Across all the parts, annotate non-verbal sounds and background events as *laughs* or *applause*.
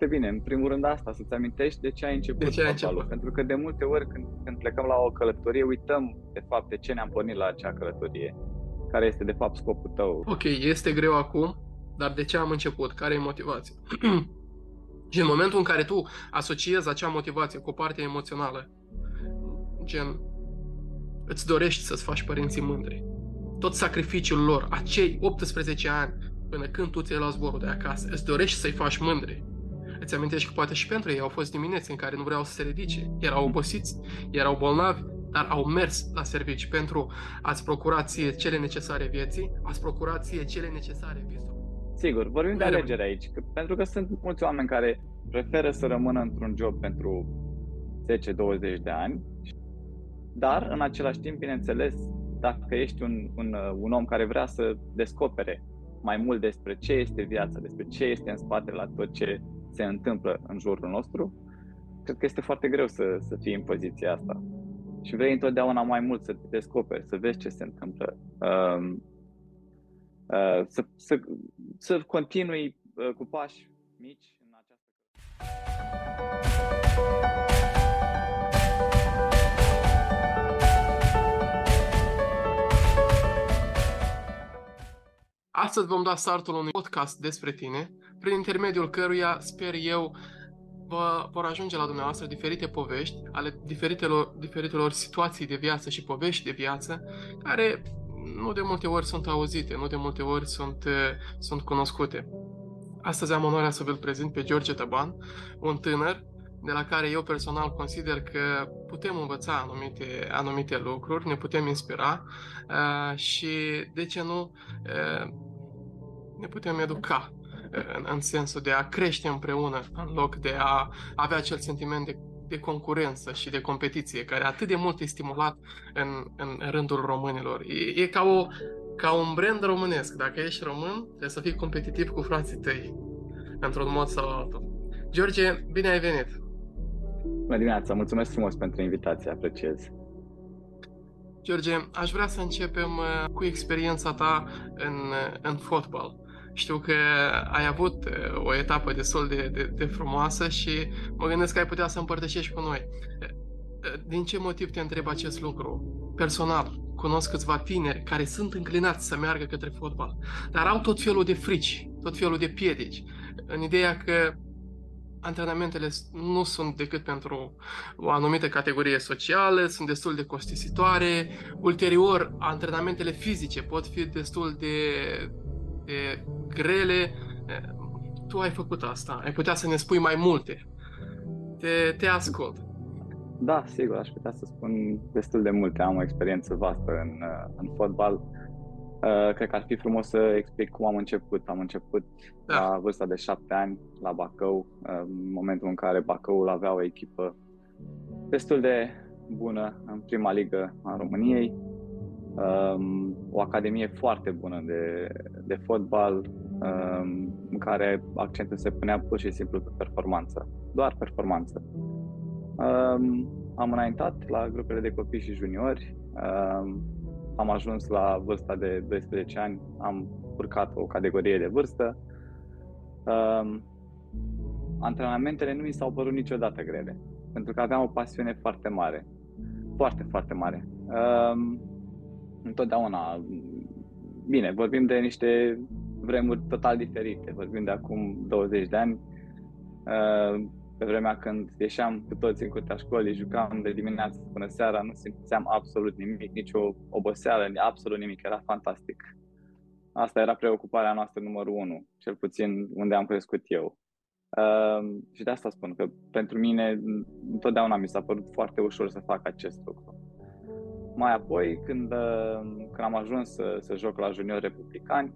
foarte bine. În primul rând asta, să-ți amintești de ce ai început de ce ai început. Pentru că de multe ori când, când plecăm la o călătorie, uităm de fapt de ce ne-am pornit la acea călătorie. Care este de fapt scopul tău. Ok, este greu acum, dar de ce am început? Care e motivația? *clears throat* și în momentul în care tu asociezi acea motivație cu partea emoțională, gen, îți dorești să-ți faci părinții mândri. Tot sacrificiul lor, acei 18 ani, până când tu ți-ai luat zborul de acasă, îți dorești să-i faci mândri. Îți amintești că poate și pentru ei au fost dimineți în care nu vreau să se ridice, erau obosiți, erau bolnavi, dar au mers la servici pentru a-ți procura ție cele necesare vieții, a-ți procura ție cele necesare visului. Sigur, vorbim de alegere aici, că, pentru că sunt mulți oameni care preferă să rămână într-un job pentru 10-20 de ani, dar în același timp, bineînțeles, dacă ești un, un, un om care vrea să descopere mai mult despre ce este viața, despre ce este în spate la tot ce se întâmplă în jurul nostru, cred că este foarte greu să, să fii în poziția asta. Și vrei întotdeauna mai mult să te descoperi, să vezi ce se întâmplă. Uh, uh, să, să, să continui uh, cu pași mici în această Astăzi vom da startul unui podcast despre tine, prin intermediul căruia, sper eu, vă vor ajunge la dumneavoastră diferite povești ale diferitelor, diferitelor situații de viață și povești de viață, care nu de multe ori sunt auzite, nu de multe ori sunt, sunt cunoscute. Astăzi am onoarea să vă prezint pe George Tăban, un tânăr de la care eu personal consider că putem învăța anumite, anumite lucruri, ne putem inspira uh, și, de ce nu, uh, ne putem educa în, în sensul de a crește împreună în loc de a avea acel sentiment de, de concurență și de competiție care atât de mult e stimulat în, în rândul românilor. E, e ca, o, ca un brand românesc. Dacă ești român, trebuie să fii competitiv cu frații tăi, într-un mod sau altul. George, bine ai venit! Bună dimineața, mulțumesc frumos pentru invitație, apreciez. George, aș vrea să începem uh, cu experiența ta în, în fotbal. Știu că ai avut uh, o etapă destul de, de, de frumoasă și mă gândesc că ai putea să împărtășești cu noi. Uh, din ce motiv te întreb acest lucru? Personal, cunosc câțiva tineri care sunt înclinați să meargă către fotbal, dar au tot felul de frici, tot felul de piedici, în ideea că antrenamentele nu sunt decât pentru o anumită categorie socială, sunt destul de costisitoare. Ulterior, antrenamentele fizice pot fi destul de, de grele. Tu ai făcut asta, ai putea să ne spui mai multe. Te, te ascult. Da, sigur, aș putea să spun destul de multe. Am o experiență vastă în, în fotbal Uh, cred că ar fi frumos să explic cum am început. Am început da. la vârsta de șapte ani la Bacău, uh, în momentul în care Bacăul avea o echipă destul de bună în prima ligă a României, um, o academie foarte bună de, de fotbal, um, în care accentul se punea pur și simplu pe performanță, doar performanță. Um, am înaintat la grupele de copii și juniori, am ajuns la vârsta de 12 ani, am urcat o categorie de vârstă. Uh, antrenamentele nu mi s-au părut niciodată grele, pentru că aveam o pasiune foarte mare, foarte, foarte mare. Uh, întotdeauna, bine, vorbim de niște vremuri total diferite, vorbim de acum 20 de ani. Uh, pe vremea când ieșeam cu toți în curtea școlii, jucam de dimineață până seara, nu simțeam absolut nimic, nicio oboseală, absolut nimic, era fantastic. Asta era preocuparea noastră numărul unu, cel puțin unde am crescut eu. Uh, și de asta spun că pentru mine întotdeauna mi s-a părut foarte ușor să fac acest lucru. Mai apoi, când, uh, când am ajuns să, să joc la junior republicani,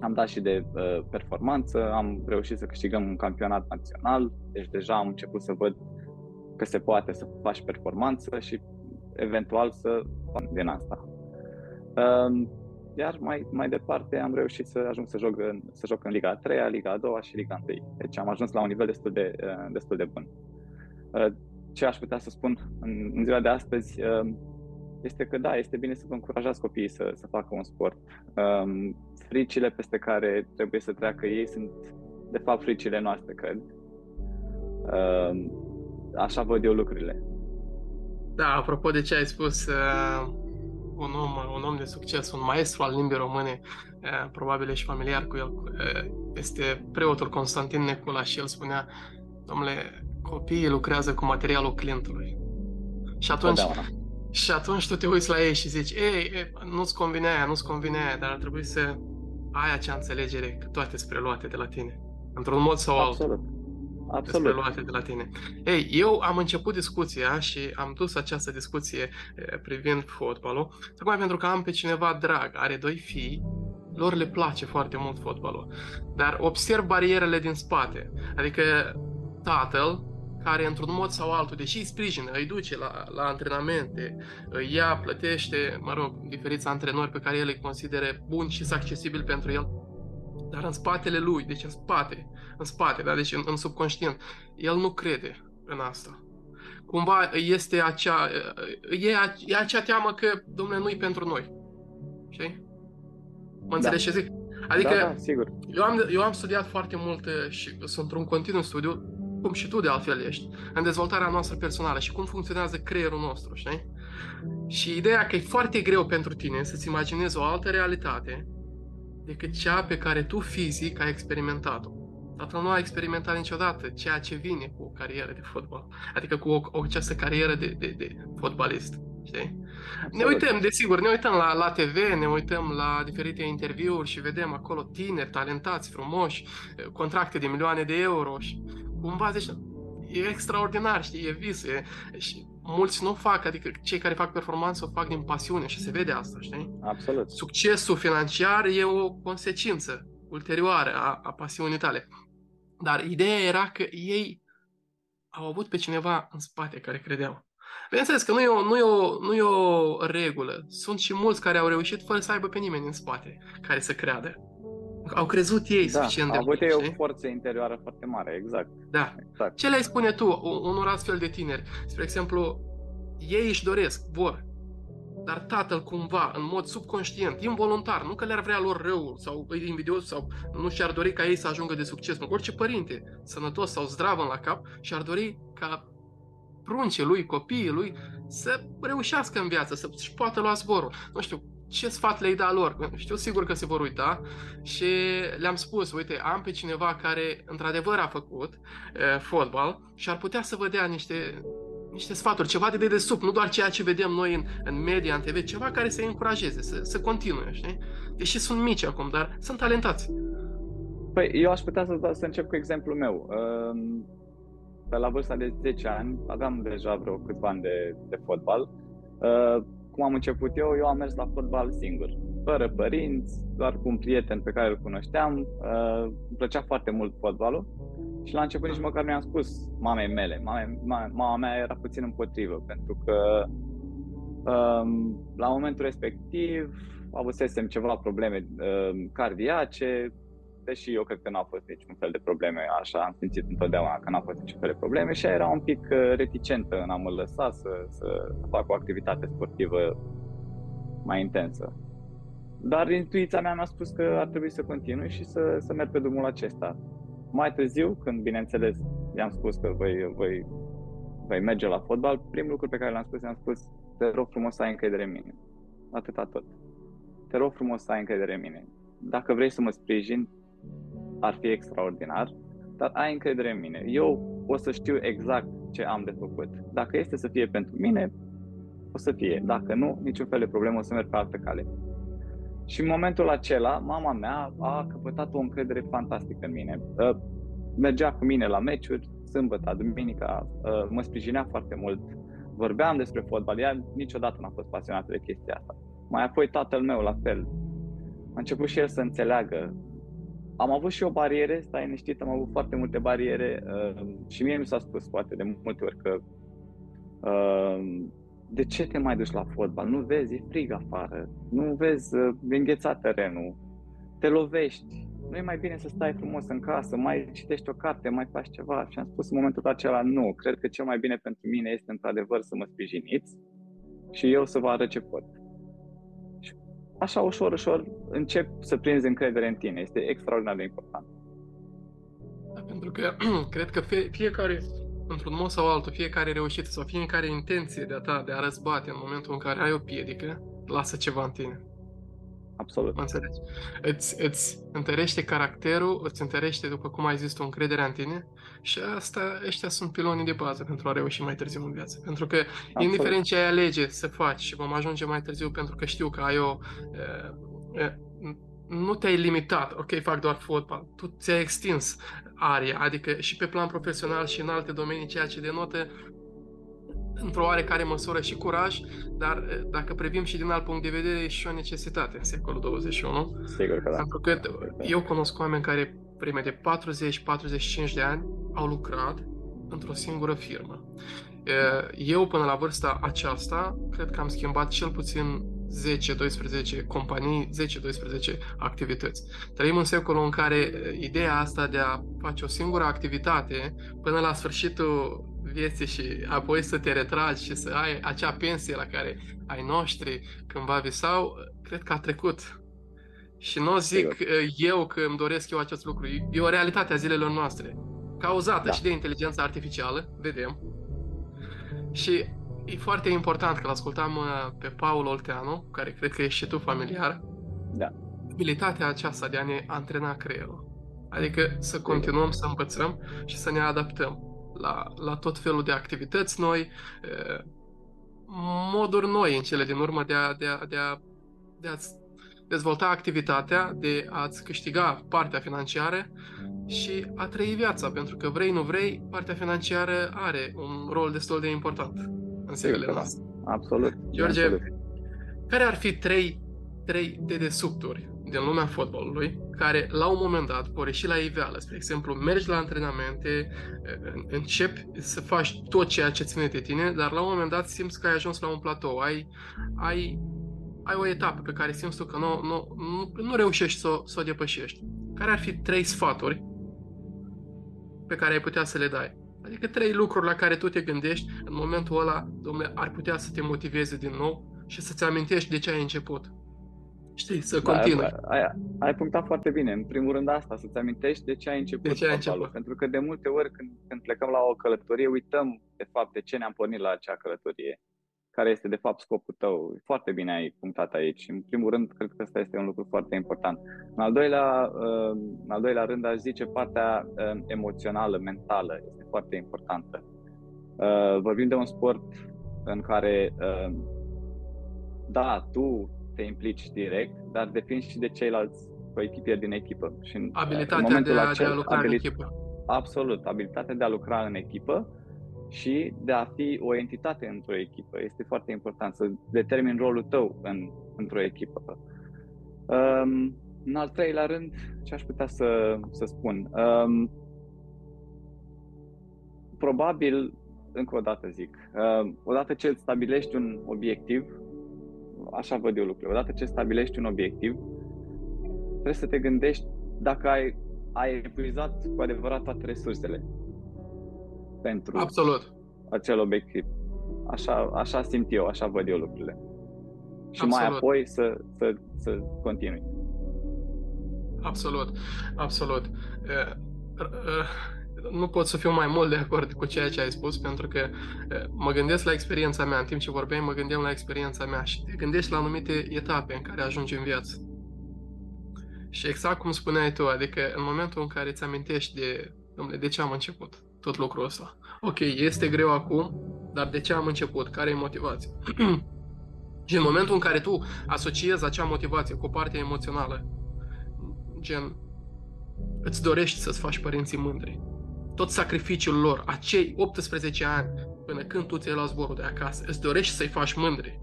am dat și de uh, performanță, am reușit să câștigăm un campionat național, deci deja am început să văd că se poate să faci performanță și eventual să fac din asta. Uh, iar mai, mai departe am reușit să ajung să joc în, să joc în Liga 3, Liga 2 și Liga 1. Deci am ajuns la un nivel destul de, uh, destul de bun. Uh, ce aș putea să spun în, în ziua de astăzi uh, este că da, este bine să vă încurajați copiii să, să facă un sport. Um, fricile peste care trebuie să treacă ei sunt, de fapt, fricile noastre, cred. Uh, așa văd eu lucrurile. Da, apropo de ce ai spus, uh, un om, un om de succes, un maestru al limbii române, uh, probabil și familiar cu el, uh, este preotul Constantin Necula și el spunea, domnule, copiii lucrează cu materialul clientului. Și atunci, și atunci tu te uiți la ei și zici, ei, ei nu-ți convine aia, nu-ți convine aia, dar ar trebui să ai acea înțelegere că toate sunt preluate de la tine. Într-un mod sau Absolut. altul. Absolut. preluate de la tine. Ei, eu am început discuția și am dus această discuție privind fotbalul, tocmai pentru că am pe cineva drag, are doi fii, lor le place foarte mult fotbalul, dar observ barierele din spate. Adică tatăl care într-un mod sau altul, deși îi sprijină, îi duce la, la antrenamente, îi ia, plătește, mă rog, diferiți antrenori pe care el îi considere buni și accesibil pentru el, dar în spatele lui, deci în spate, în spate, da? deci în, în subconștient, el nu crede în asta. Cumva este acea, e, e acea teamă că, domnule, nu-i pentru noi. Știi? Mă înțelegi da. ce zic? Adică, da, da, sigur. Eu, am, eu am studiat foarte mult și sunt într-un continuu studiu cum și tu de altfel ești, în dezvoltarea noastră personală și cum funcționează creierul nostru, știi? Și ideea că e foarte greu pentru tine să-ți imaginezi o altă realitate decât cea pe care tu fizic ai experimentat-o. Tatăl nu a experimentat niciodată ceea ce vine cu o carieră de fotbal, adică cu o, o această carieră de, de, de fotbalist. Știi? Ne uităm, desigur, ne uităm la, la TV, ne uităm la diferite interviuri și vedem acolo tineri, talentați, frumoși, contracte de milioane de euro și cumva zici, e extraordinar, știi, e vis, e, și mulți nu fac, adică cei care fac performanță o fac din pasiune și se vede asta, știi? Absolut. Succesul financiar e o consecință ulterioară a, a pasiunii tale. Dar ideea era că ei au avut pe cineva în spate care credeau. Bineînțeles că nu e, o, nu, e o, nu e o regulă. Sunt și mulți care au reușit fără să aibă pe nimeni în spate care să creadă. Au crezut ei da, suficient de mult. Au avut ei o forță interioară foarte mare, exact. Da. Exact. Ce le spune tu unor astfel de tineri? Spre exemplu, ei își doresc, vor, dar tatăl cumva, în mod subconștient, involuntar, nu că le-ar vrea lor rău sau îi invidios sau nu și-ar dori ca ei să ajungă de succes, nu, orice părinte sănătos sau zdravă la cap și-ar dori ca pruncii lui, copiii lui, să reușească în viață, să-și poată lua zborul. Nu știu, ce sfat le-ai da lor? Știu sigur că se vor uita și le-am spus, uite, am pe cineva care într-adevăr a făcut e, fotbal și ar putea să vă dea niște, niște sfaturi, ceva de dedesubt, nu doar ceea ce vedem noi în, în media, în TV, ceva care să-i încurajeze, să, să continue, știi? Deși sunt mici acum, dar sunt talentați. Păi, eu aș putea să, să încep cu exemplul meu. Pe la vârsta de 10 ani, aveam deja vreo câțiva ani de, de fotbal cum am început eu, eu am mers la fotbal singur, fără părinți, doar cu un prieten pe care îl cunoșteam. Uh, îmi plăcea foarte mult fotbalul și la început nici măcar nu i-am spus mamei mele. Mame, mama, mama mea era puțin împotrivă, pentru că um, la momentul respectiv avusesem ceva probleme um, cardiace, deși eu cred că n-au fost niciun fel de probleme, așa am simțit întotdeauna că n-au fost niciun fel de probleme și era un pic uh, reticentă în a mă lăsa să, să fac o activitate sportivă mai intensă. Dar intuiția mea mi-a spus că ar trebui să continui și să, să merg pe drumul acesta. Mai târziu, când bineînțeles i-am spus că voi, voi, voi merge la fotbal, primul lucru pe care l-am spus, i-am spus, te rog frumos să ai încredere în mine. Atâta tot. Te rog frumos să ai încredere în mine. Dacă vrei să mă sprijin, ar fi extraordinar, dar ai încredere în mine. Eu o să știu exact ce am de făcut. Dacă este să fie pentru mine, o să fie. Dacă nu, niciun fel de problemă, o să merg pe altă cale. Și în momentul acela, mama mea a căpătat o încredere fantastică în mine. Ă, mergea cu mine la meciuri, sâmbătă, duminica, ă, mă sprijinea foarte mult. Vorbeam despre fotbal, ea niciodată n-a fost pasionată de chestia asta. Mai apoi tatăl meu, la fel. A început și el să înțeleagă am avut și o barieră, stai liniștit, am avut foarte multe bariere uh, și mie mi s-a spus poate de multe ori că uh, de ce te mai duci la fotbal? Nu vezi, e frig afară, nu vezi, uh, înghețat terenul, te lovești, nu e mai bine să stai frumos în casă, mai citești o carte, mai faci ceva. Și am spus în momentul acela, nu, cred că cel mai bine pentru mine este într-adevăr să mă sprijiniți și eu să vă arăt ce pot așa ușor, ușor încep să prinzi încredere în tine. Este extraordinar de important. Da, Pentru că *clears throat* cred că fie, fiecare, într-un mod sau altul, fiecare reușită sau fiecare intenție de a ta de a răzbate în momentul în care ai o piedică, lasă ceva în tine. Absolut. Mă înțelegi? Îți, îți întărește caracterul, îți întărește, după cum ai zis tu, încrederea în tine și asta, ăștia sunt pilonii de bază pentru a reuși mai târziu în viață. Pentru că, Absolut. indiferent ce ai alege să faci și vom ajunge mai târziu pentru că știu că ai o... E, e, nu te-ai limitat, ok, fac doar fotbal, tu ți-ai extins aria, adică și pe plan profesional și în alte domenii, ceea ce denotă într-o oarecare măsură și curaj, dar dacă privim și din alt punct de vedere, e și o necesitate în secolul 21. Sigur că da. Pentru că eu cunosc oameni care prime de 40-45 de ani au lucrat într-o singură firmă. Eu, până la vârsta aceasta, cred că am schimbat cel puțin 10-12 companii, 10-12 activități. Trăim în secolul în care ideea asta de a face o singură activitate până la sfârșitul vieții și apoi să te retragi și să ai acea pensie la care ai noștri cândva visau, cred că a trecut. Și nu zic Sigur. eu că îmi doresc eu acest lucru. E o realitate a zilelor noastre, cauzată da. și de inteligența artificială, vedem. Și e foarte important că l-ascultam uh, pe Paul Olteanu, care cred că ești și tu familiar. Da. Abilitatea aceasta de a ne antrena creierul. Adică să continuăm să învățăm și să ne adaptăm la, la tot felul de activități noi, moduri noi în cele din urmă de a, de a, de a, de a dezvolta activitatea, de a-ți câștiga partea financiară și a trăi viața, pentru că vrei, nu vrei, partea financiară are un rol destul de important în secolele da. noastre. Absolut. George, absolut. care ar fi trei, trei dedesubturi din lumea fotbalului, care la un moment dat vor ieși la iveală. Spre exemplu, mergi la antrenamente, începi să faci tot ceea ce ține de tine, dar la un moment dat simți că ai ajuns la un platou, ai, ai, ai o etapă pe care simți tu că nu, nu, nu, nu reușești să, să o depășești. Care ar fi trei sfaturi pe care ai putea să le dai? Adică trei lucruri la care tu te gândești în momentul ăla, domnule, ar putea să te motiveze din nou și să-ți amintești de ce ai început știi, să da, continui. Ai, ai punctat foarte bine. În primul rând asta, să-ți amintești de ce ai început de ce ai început. Pentru că de multe ori când, când plecăm la o călătorie, uităm de fapt de ce ne-am pornit la acea călătorie. Care este de fapt scopul tău. Foarte bine ai punctat aici. În primul rând, cred că ăsta este un lucru foarte important. În al doilea, uh, în al doilea rând, aș zice partea uh, emoțională, mentală. Este foarte importantă. Uh, vorbim de un sport în care da, tu te implici direct, dar depinzi și de ceilalți coechipieri din echipă. Și în, abilitatea în de, a, acel, de a lucra abilit- în echipă. Absolut, abilitatea de a lucra în echipă și de a fi o entitate într-o echipă. Este foarte important să determini rolul tău în, într-o echipă. Um, în al treilea rând, ce aș putea să, să spun? Um, probabil, încă o dată zic, um, odată ce îți stabilești un obiectiv, așa văd eu lucrurile. Odată ce stabilești un obiectiv, trebuie să te gândești dacă ai, ai epuizat cu adevărat toate resursele pentru Absolut. acel obiectiv. Așa, așa simt eu, așa văd eu lucrurile. Și Absolut. mai apoi să, să, să continui. Absolut, absolut. Uh, uh, nu pot să fiu mai mult de acord cu ceea ce ai spus, pentru că mă gândesc la experiența mea, în timp ce vorbeai, mă gândeam la experiența mea și te gândești la anumite etape în care ajungi în viață. Și exact cum spuneai tu, adică în momentul în care îți amintești de, domnule, de ce am început tot lucrul ăsta. Ok, este greu acum, dar de ce am început? Care e motivația? *clears throat* și în momentul în care tu asociezi acea motivație cu partea emoțională, gen, îți dorești să-ți faci părinții mândri, tot sacrificiul lor, acei 18 ani, până când tu ți-ai luat zborul de acasă, îți dorești să-i faci mândri.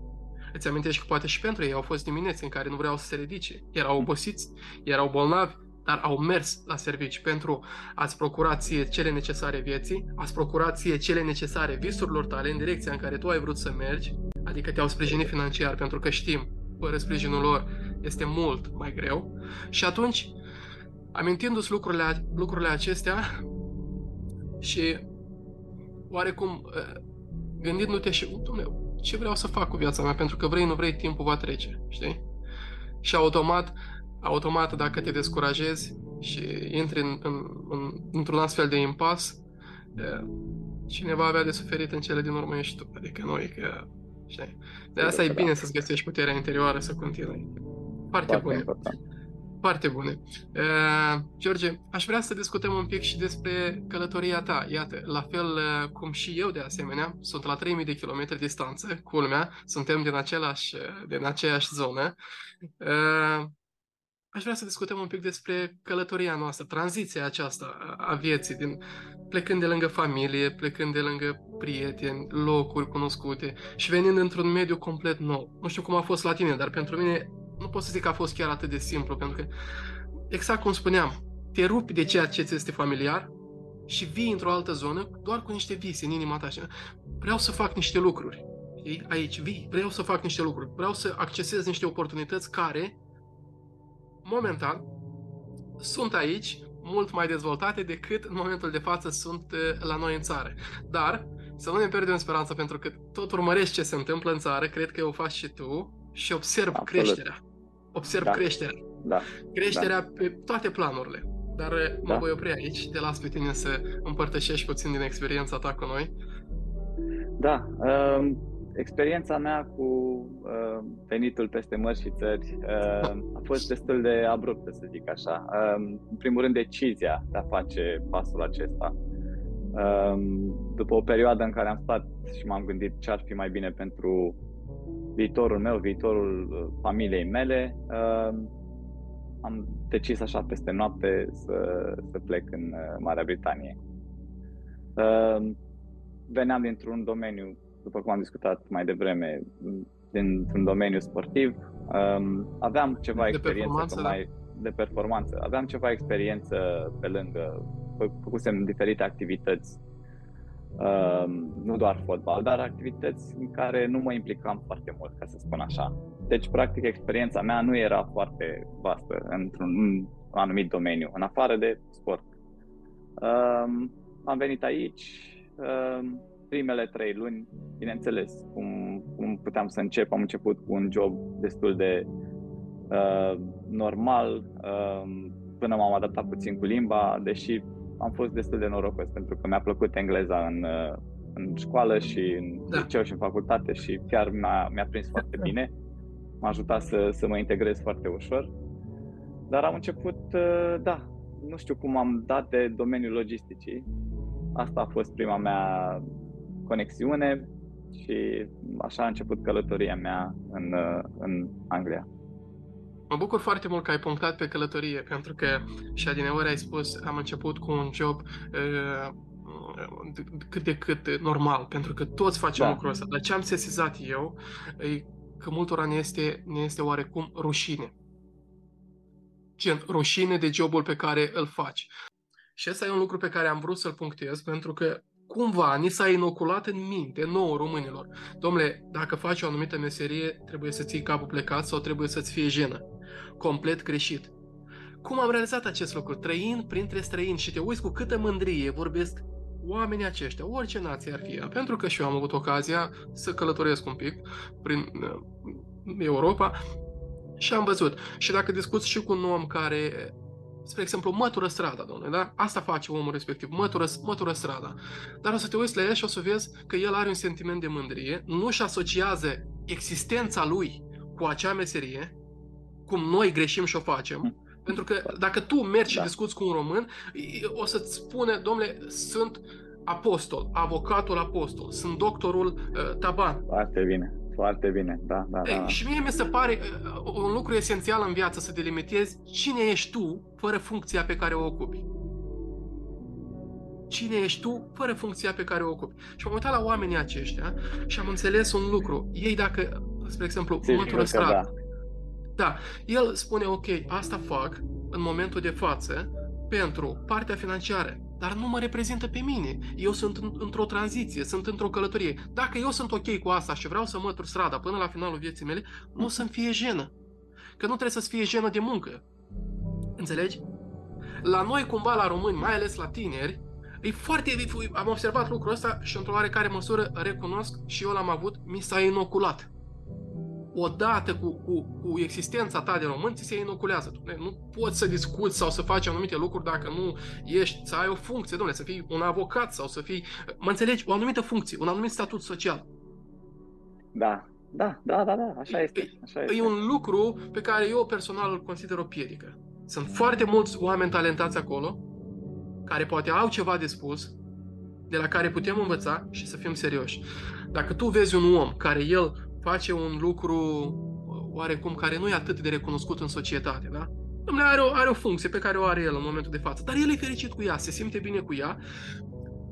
Îți amintești că poate și pentru ei au fost dimineți în care nu vreau să se ridice, erau obosiți, erau bolnavi, dar au mers la servici pentru a-ți procura ție cele necesare vieții, a-ți procura ție cele necesare visurilor tale în direcția în care tu ai vrut să mergi, adică te-au sprijinit financiar, pentru că știm, fără sprijinul lor este mult mai greu. Și atunci, amintindu-ți lucrurile, lucrurile acestea, și oarecum ă, gândindu-te și, Dumnezeu, ce vreau să fac cu viața mea? Pentru că vrei, nu vrei, timpul va trece, știi? Și automat, automat, dacă te descurajezi, și intri în, în, în, într-un astfel de impas, cineva avea de suferit în cele din urmă ești tu, adică noi, că știi? De asta e bine să-ți găsești puterea interioară să continui. Foarte, Foarte bune. Important. Foarte bune. Uh, George, aș vrea să discutăm un pic și despre călătoria ta. Iată, la fel uh, cum și eu de asemenea, sunt la 3000 de kilometri distanță, culmea, suntem din, același, din aceeași zonă. Uh, aș vrea să discutăm un pic despre călătoria noastră, tranziția aceasta a vieții, din, plecând de lângă familie, plecând de lângă prieteni, locuri cunoscute și venind într-un mediu complet nou. Nu știu cum a fost la tine, dar pentru mine nu pot să zic că a fost chiar atât de simplu, pentru că, exact cum spuneam, te rupi de ceea ce ți este familiar și vii într-o altă zonă doar cu niște vise în inima ta. Vreau să fac niște lucruri. Aici vii, vreau să fac niște lucruri. Vreau să accesez niște oportunități care, momentan, sunt aici, mult mai dezvoltate decât în momentul de față sunt eh, la noi în țară. Dar să nu ne pierdem speranța pentru că tot urmărești ce se întâmplă în țară, cred că o faci și tu și observ Absolut. creșterea. Observ da. creșterea. Da. Creșterea da. pe toate planurile. Dar eh, mă da. voi opri aici, te las pe tine să împărtășești puțin din experiența ta cu noi. Da, uh, experiența mea cu uh, venitul peste mări și țări uh, a fost destul de abruptă, să zic așa. Uh, în primul rând, decizia de a face pasul acesta. Uh, după o perioadă în care am stat și m-am gândit ce ar fi mai bine pentru viitorul meu, viitorul uh, familiei mele, uh, am decis așa peste noapte să, să plec în uh, Marea Britanie. Veneam dintr-un domeniu, după cum am discutat mai devreme, dintr-un domeniu sportiv. Aveam ceva de experiență performanță, mai da? de performanță. Aveam ceva experiență pe lângă, făcusem diferite activități Uh, nu doar fotbal, dar activități în care nu mă implicam foarte mult, ca să spun așa. Deci, practic, experiența mea nu era foarte vastă într-un anumit domeniu, în afară de sport. Uh, am venit aici, uh, primele trei luni, bineînțeles, cum, cum puteam să încep, am început cu un job destul de uh, normal, uh, până m-am adaptat puțin cu limba, deși am fost destul de norocos pentru că mi-a plăcut engleza în, uh, în școală și în da. liceu și în facultate și chiar mi-a, mi-a prins foarte bine. M-a ajutat să, să mă integrez foarte ușor. Dar am început, uh, da, nu știu cum am dat de domeniul logisticii. Asta a fost prima mea conexiune și așa a început călătoria mea în, uh, în Anglia. Mă bucur foarte mult că ai punctat pe călătorie, pentru că și adineori ai spus, am început cu un job uh, cât de cât normal, pentru că toți facem da. lucrul ăsta. Dar ce am sesizat eu e că multora ne este, ne este oarecum rușine. Gen, rușine de jobul pe care îl faci. Și ăsta e un lucru pe care am vrut să-l punctez, pentru că cumva ni s-a inoculat în minte nouă românilor. Domnule, dacă faci o anumită meserie, trebuie să ții capul plecat sau trebuie să-ți fie jenă. Complet greșit. Cum am realizat acest lucru? Trăind printre străini și te uiți cu câtă mândrie vorbesc oamenii aceștia, orice nație ar fi Pentru că și eu am avut ocazia să călătoresc un pic prin uh, Europa și am văzut. Și dacă discuți și cu un om care spre exemplu, mătură strada, domnule, da? Asta face omul respectiv, mătură, mătură strada. Dar o să te uiți la el și o să vezi că el are un sentiment de mândrie, nu-și asociază existența lui cu acea meserie, cum noi greșim și o facem, hm. pentru că dacă tu mergi da. și discuți cu un român, o să-ți spune, domnule, sunt apostol, avocatul apostol, sunt doctorul uh, Taban. Foarte bine. Foarte bine, da, da, da. Și mie mi se pare uh, un lucru esențial în viață să delimitezi cine ești tu fără funcția pe care o ocupi. Cine ești tu fără funcția pe care o ocupi. Și am uitat la oamenii aceștia și am înțeles un lucru. Ei dacă, spre exemplu, mătură stradă. Da. Da, el spune, ok, asta fac în momentul de față pentru partea financiară dar nu mă reprezintă pe mine. Eu sunt într-o tranziție, sunt într-o călătorie. Dacă eu sunt ok cu asta și vreau să mătur strada până la finalul vieții mele, nu o să-mi fie jenă. Că nu trebuie să-ți fie jenă de muncă. Înțelegi? La noi, cumva, la români, mai ales la tineri, e foarte... Am observat lucrul ăsta și într-o oarecare măsură recunosc și eu l-am avut, mi s-a inoculat. Odată cu, cu, cu existența ta de român, ți se inoculează. Nu poți să discuți sau să faci anumite lucruri dacă nu ești, să ai o funcție, domnule, să fii un avocat sau să fii, mă înțelegi, o anumită funcție, un anumit statut social. Da, da, da, da, da, așa este. Așa este. E un lucru pe care eu personal îl consider o piedică. Sunt foarte mulți oameni talentați acolo, care poate au ceva de spus, de la care putem învăța și să fim serioși. Dacă tu vezi un om care el face un lucru oarecum care nu e atât de recunoscut în societate, da? Dom'le, are o, are o funcție pe care o are el în momentul de față, dar el e fericit cu ea, se simte bine cu ea,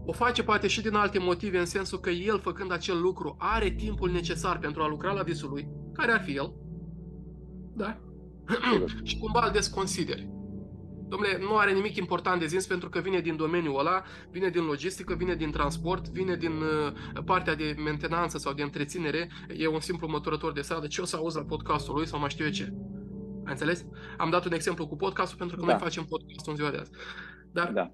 o face poate și din alte motive, în sensul că el, făcând acel lucru, are timpul necesar pentru a lucra la visul lui, care ar fi el, da? *clears throat* și cumva îl desconsideri. Domnule, nu are nimic important de zis pentru că vine din domeniul ăla, vine din logistică, vine din transport, vine din uh, partea de mentenanță sau de întreținere, e un simplu măturător de stradă, ce o să auzi la podcastul lui sau mai știu eu ce. Ai înțeles? Am dat un exemplu cu podcastul pentru că da. noi facem podcast în ziua de azi. Dar, da.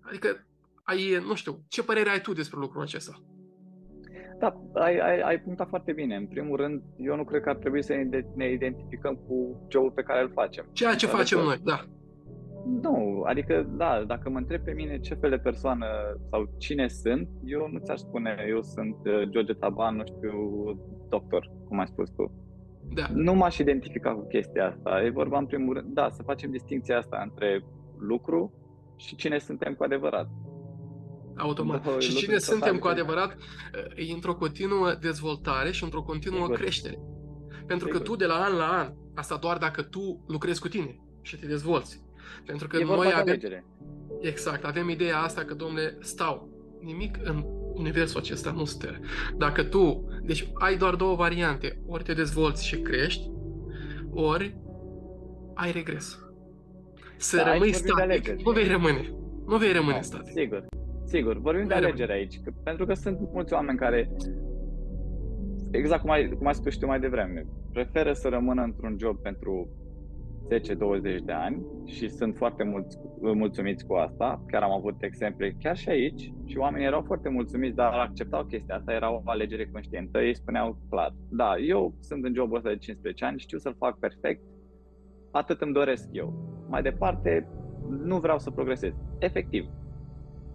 adică, ai, nu știu, ce părere ai tu despre lucrul acesta? Da, ai, ai, ai punctat foarte bine. În primul rând, eu nu cred că ar trebui să ne identificăm cu jobul pe care îl facem. Ceea ce adică, facem noi, da. Nu, adică, da, dacă mă întreb pe mine ce fel de persoană sau cine sunt, eu nu ți-aș spune, eu sunt uh, George Taban, nu știu, doctor, cum ai spus tu. Da. Nu m-aș identifica cu chestia asta. E vorba, în primul rând, da, să facem distinția asta între lucru și cine suntem cu adevărat automat. Da, și cine suntem cu adevărat e într-o continuă dezvoltare și într-o continuă Sigur. creștere. Pentru Sigur. că tu de la an la an, asta doar dacă tu lucrezi cu tine și te dezvolți. Pentru că e noi avem... Alegere. Exact, avem ideea asta că, domnule, stau, nimic în universul acesta nu stă. Dacă tu, deci ai doar două variante, ori te dezvolți și crești, ori ai regres. Să da, rămâi static, nu vei rămâne. Nu vei rămâne da, static. Sigur. Sigur, vorbim de alegere aici, că, pentru că sunt mulți oameni care, exact cum ai, cum ai spus și tu mai devreme, preferă să rămână într-un job pentru 10-20 de ani și sunt foarte mulți, mulțumiți cu asta. Chiar am avut exemple chiar și aici și oamenii erau foarte mulțumiți, dar acceptau chestia asta, era o alegere conștientă. Ei spuneau clar, da, eu sunt în jobul ăsta de 15 ani, știu să-l fac perfect, atât îmi doresc eu. Mai departe, nu vreau să progresez. Efectiv,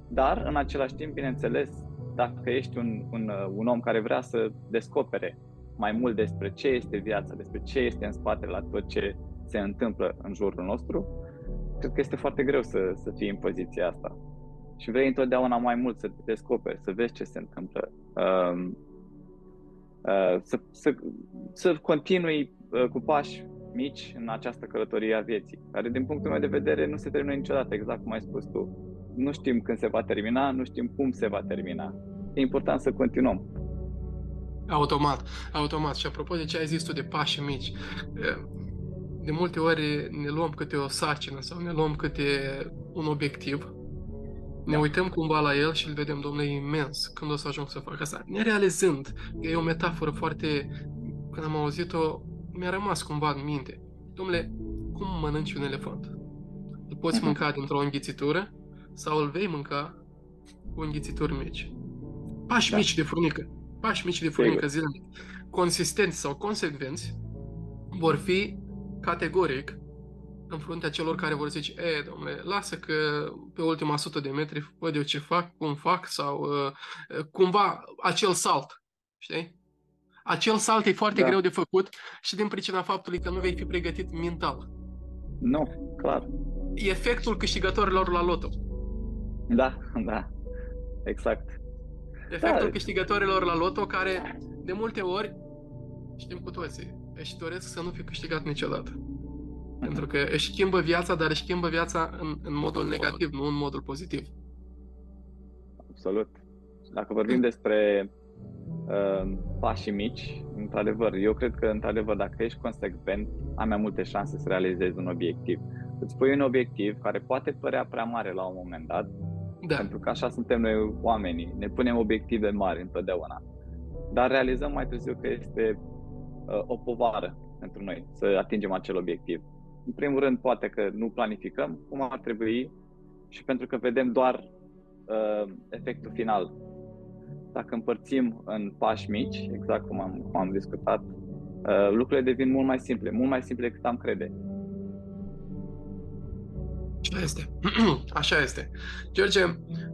dar, în același timp, bineînțeles, dacă ești un, un, uh, un om care vrea să descopere mai mult despre ce este viața, despre ce este în spate la tot ce se întâmplă în jurul nostru, cred că este foarte greu să, să fii în poziția asta. Și vrei întotdeauna mai mult să te descoperi, să vezi ce se întâmplă. Uh, uh, să, să, să continui uh, cu pași mici în această călătorie a vieții, care din punctul meu de vedere nu se termină niciodată, exact cum ai spus tu nu știm când se va termina, nu știm cum se va termina. E important să continuăm. Automat, automat. Și apropo de ce ai zis tu de pași mici, de multe ori ne luăm câte o sarcină sau ne luăm câte un obiectiv, ne da. uităm cumva la el și îl vedem, domnule, imens, când o să ajung să fac asta. Nerealizând, că e o metaforă foarte, când am auzit-o, mi-a rămas cumva în minte. Domnule, cum mănânci un elefant? Îl poți mânca dintr-o înghițitură sau îl vei mânca cu înghițituri mici. Pași da. mici de furnică. Pași mici de furnică zilnic. Consistenți sau consecvenți vor fi categoric în fruntea celor care vor zice, e, domnule, lasă că pe ultima sută de metri văd eu ce fac, cum fac, sau uh, cumva acel salt, știi? Acel salt e foarte da. greu de făcut și din pricina faptului că nu vei fi pregătit mental. Nu, clar. Efectul câștigătorilor la loto. *laughs* Da, da, exact. Efectul da. câștigătorilor la loto care, de multe ori, știm cu toții, își doresc să nu fi câștigat niciodată. Uh-huh. Pentru că își schimbă viața, dar își schimbă viața în, în modul negativ, nu în modul pozitiv. Absolut. Dacă vorbim despre uh, pașii mici, într-adevăr, eu cred că, într-adevăr, dacă ești consecvent, ai mai multe șanse să realizezi un obiectiv. Îți pui un obiectiv care poate părea prea mare la un moment dat, da. Pentru că așa suntem noi oamenii, ne punem obiective mari întotdeauna. Dar realizăm mai târziu că este uh, o povară pentru noi să atingem acel obiectiv. În primul rând, poate că nu planificăm cum ar trebui și pentru că vedem doar uh, efectul final. dacă împărțim în pași mici, exact cum am, cum am discutat, uh, lucrurile devin mult mai simple, mult mai simple decât am crede. Așa este. *clears throat* Așa este. George,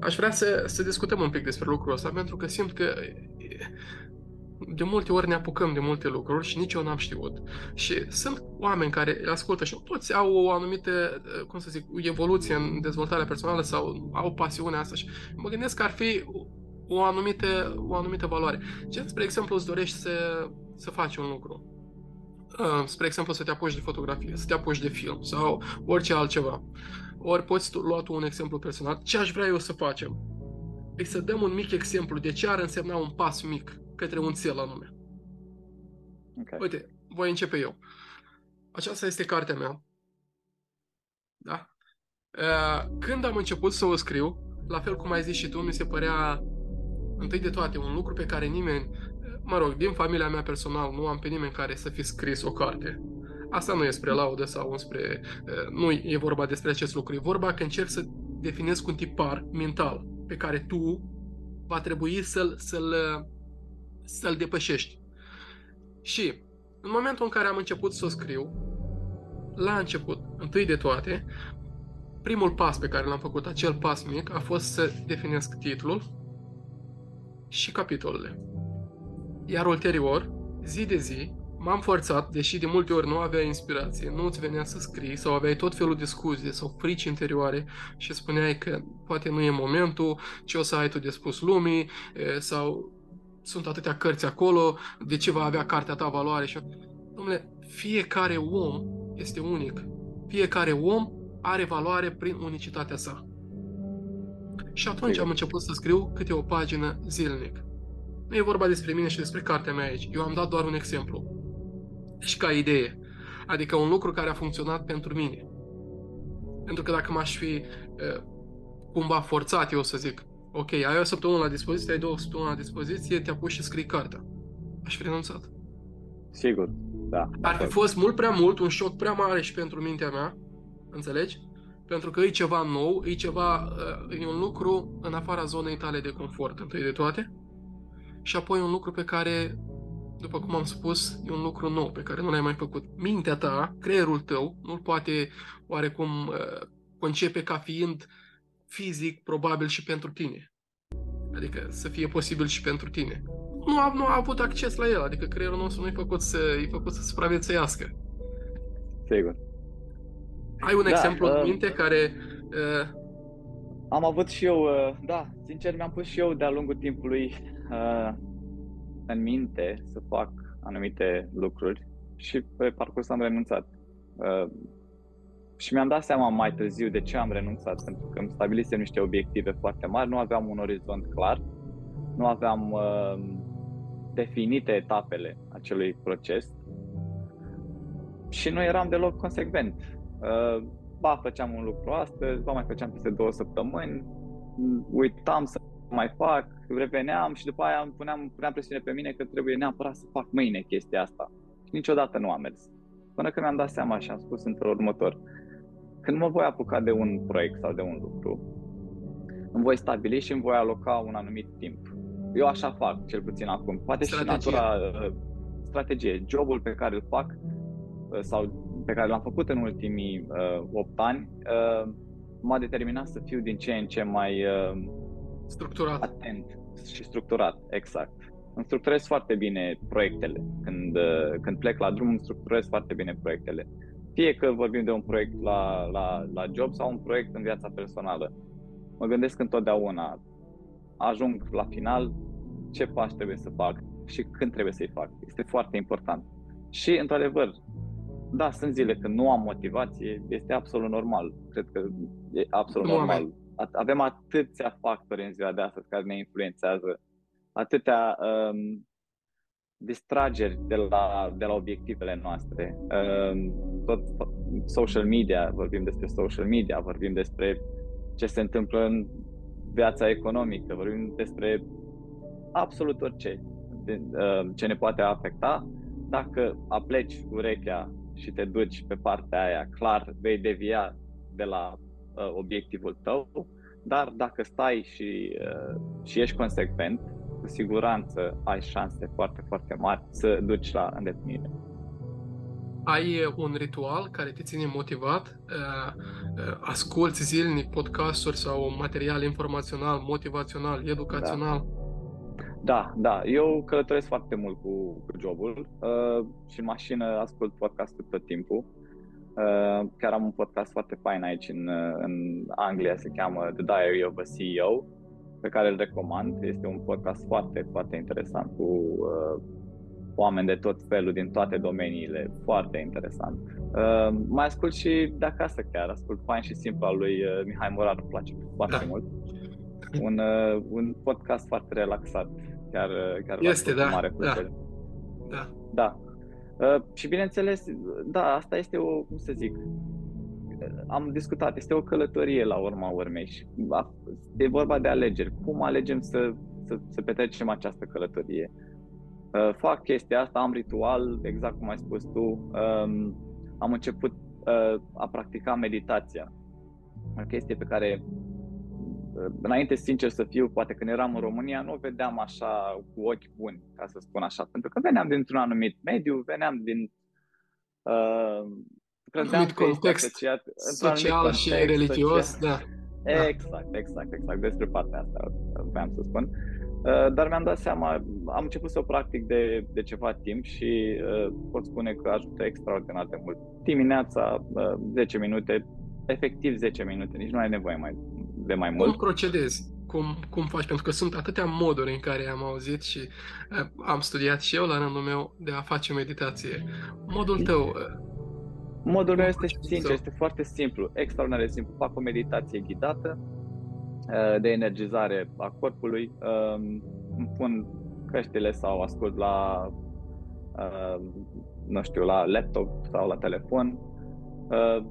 aș vrea să, să discutăm un pic despre lucrul ăsta, pentru că simt că de multe ori ne apucăm de multe lucruri și nici eu n-am știut. Și sunt oameni care le ascultă și toți au o anumită, cum să zic, evoluție în dezvoltarea personală sau au pasiunea asta și mă gândesc că ar fi o anumită, o anumită valoare. Ce, spre exemplu, îți dorești să, să faci un lucru. Uh, spre exemplu, să te apuci de fotografie, să te apuci de film sau orice altceva. Ori poți lua tu un exemplu personal. Ce aș vrea eu să facem? E să dăm un mic exemplu de ce ar însemna un pas mic către un țel anume. Okay. Uite, voi începe eu. Aceasta este cartea mea. Da? Uh, când am început să o scriu, la fel cum ai zis și tu, mi se părea întâi de toate un lucru pe care nimeni, mă rog, din familia mea personal, nu am pe nimeni care să fi scris o carte. Asta nu e spre laudă sau spre... Uh, nu e vorba despre acest lucru. E vorba că încerc să definesc un tipar mental pe care tu va trebui să-l, să-l să-l depășești. Și în momentul în care am început să o scriu, la început, întâi de toate, primul pas pe care l-am făcut, acel pas mic, a fost să definesc titlul și capitolele. Iar ulterior, zi de zi, m-am forțat, deși de multe ori nu aveai inspirație, nu îți venea să scrii sau aveai tot felul de scuze sau frici interioare și spuneai că poate nu e momentul, ce o să ai tu de spus lumii sau sunt atâtea cărți acolo, de ce va avea cartea ta valoare și... Dom'le, fiecare om este unic. Fiecare om are valoare prin unicitatea sa. Și atunci am început să scriu câte o pagină zilnic. Nu e vorba despre mine și despre cartea mea aici. Eu am dat doar un exemplu. Și ca idee. Adică un lucru care a funcționat pentru mine. Pentru că dacă m-aș fi uh, cumva forțat, eu să zic, ok, ai o săptămână la dispoziție, ai două săptămâni la dispoziție, te apuci și scrii cartea. Aș fi renunțat. Sigur, da. Ar fi fost mult prea mult, un șoc prea mare și pentru mintea mea, înțelegi? Pentru că e ceva nou, e ceva, uh, e un lucru în afara zonei tale de confort, întâi de toate. Și apoi un lucru pe care, după cum am spus, e un lucru nou pe care nu l-ai mai făcut. Mintea ta, creierul tău, nu-l poate oarecum uh, concepe ca fiind uh, fizic probabil și pentru tine. Adică să fie posibil și pentru tine. Nu a, nu a avut acces la el, adică creierul nostru nu e făcut să, e făcut să supraviețuiască. Sigur. Ai un da, exemplu uh, în minte care... Uh... Am avut și eu, uh, da, sincer mi-am pus și eu de-a lungul timpului uh, în minte să fac anumite lucruri și pe parcurs am renunțat. Uh, și mi-am dat seama mai târziu de ce am renunțat, pentru că îmi stabilisem niște obiective foarte mari, nu aveam un orizont clar, nu aveam uh, definite etapele acelui proces și nu eram deloc consecvent. Uh, ba, făceam un lucru astăzi, ba mai făceam peste două săptămâni, uitam să mai fac, reveneam și după aia puneam, puneam presiune pe mine că trebuie neapărat să fac mâine chestia asta. Și niciodată nu am mers. Până când mi-am dat seama și am spus în felul următor, când mă voi apuca de un proiect sau de un lucru, îmi voi stabili și îmi voi aloca un anumit timp. Eu așa fac, cel puțin acum. Poate strategie. și natura, uh, strategie, jobul pe care îl fac uh, sau pe care l-am făcut în ultimii uh, 8 ani, uh, m-a determinat să fiu din ce în ce mai uh, structurat. atent și structurat, exact. Îmi structurez foarte bine proiectele. Când, uh, când plec la drum, îmi structurez foarte bine proiectele. Fie că vorbim de un proiect la, la, la job sau un proiect în viața personală. Mă gândesc întotdeauna, ajung la final, ce pași trebuie să fac și când trebuie să-i fac. Este foarte important. Și, într-adevăr, da, sunt zile când nu am motivație, este absolut normal. Cred că e absolut nu normal. Avem atâția factori în ziua de astăzi care ne influențează, atâtea um, distrageri de la, de la obiectivele noastre. Ehm, tot social media, vorbim despre social media, vorbim despre ce se întâmplă în viața economică, vorbim despre absolut orice ehm, ce ne poate afecta. Dacă apleci urechea și te duci pe partea aia, clar vei devia de la uh, obiectivul tău, dar dacă stai și, uh, și ești consecvent, cu siguranță ai șanse foarte, foarte mari să duci la îndeplinire. Ai un ritual care te ține motivat? Asculți zilnic podcasturi sau material informațional, motivațional, educațional? Da, da. da. Eu călătoresc foarte mult cu, cu jobul uh, și în mașină ascult podcastul tot timpul. Uh, chiar am un podcast foarte fain aici în, în Anglia, se cheamă The Diary of a CEO, pe care îl recomand. Este un podcast foarte, foarte interesant cu uh, oameni de tot felul, din toate domeniile, foarte interesant. Uh, mai ascult și de acasă chiar, ascult fain și simplu al lui uh, Mihai Morar, îmi place foarte da. mult. Un, uh, un podcast foarte relaxat, chiar, uh, chiar este, da, mare da. da. Da. Uh, și bineînțeles, da, asta este o, cum să zic, am discutat, este o călătorie la urma urmei și e vorba de alegeri. Cum alegem să, să, să petrecem această călătorie? Uh, fac chestia asta, am ritual, exact cum ai spus tu. Um, am început uh, a practica meditația. O chestie pe care uh, înainte, sincer să fiu, poate când eram în România, nu o vedeam așa cu ochi buni, ca să spun așa, pentru că veneam dintr-un anumit mediu, veneam din uh, credeam că context asociat social context, și religios, social. da. Exact, exact, exact. Despre partea asta vreau să spun. Uh, dar mi-am dat seama, am început să o practic de, de ceva timp și uh, pot spune că ajută extraordinar de mult. Dimineața, uh, 10 minute, efectiv 10 minute, nici nu ai nevoie mai, de mai mult. Cum procedezi? Cum, cum faci? Pentru că sunt atâtea moduri în care am auzit și uh, am studiat și eu la rândul meu de a face meditație. Modul tău, uh, Modul meu este sincer, este foarte simplu, extraordinar de simplu. Fac o meditație ghidată uh, de energizare a corpului, um, îmi pun căștile sau ascult la, uh, nu știu, la laptop sau la telefon, uh,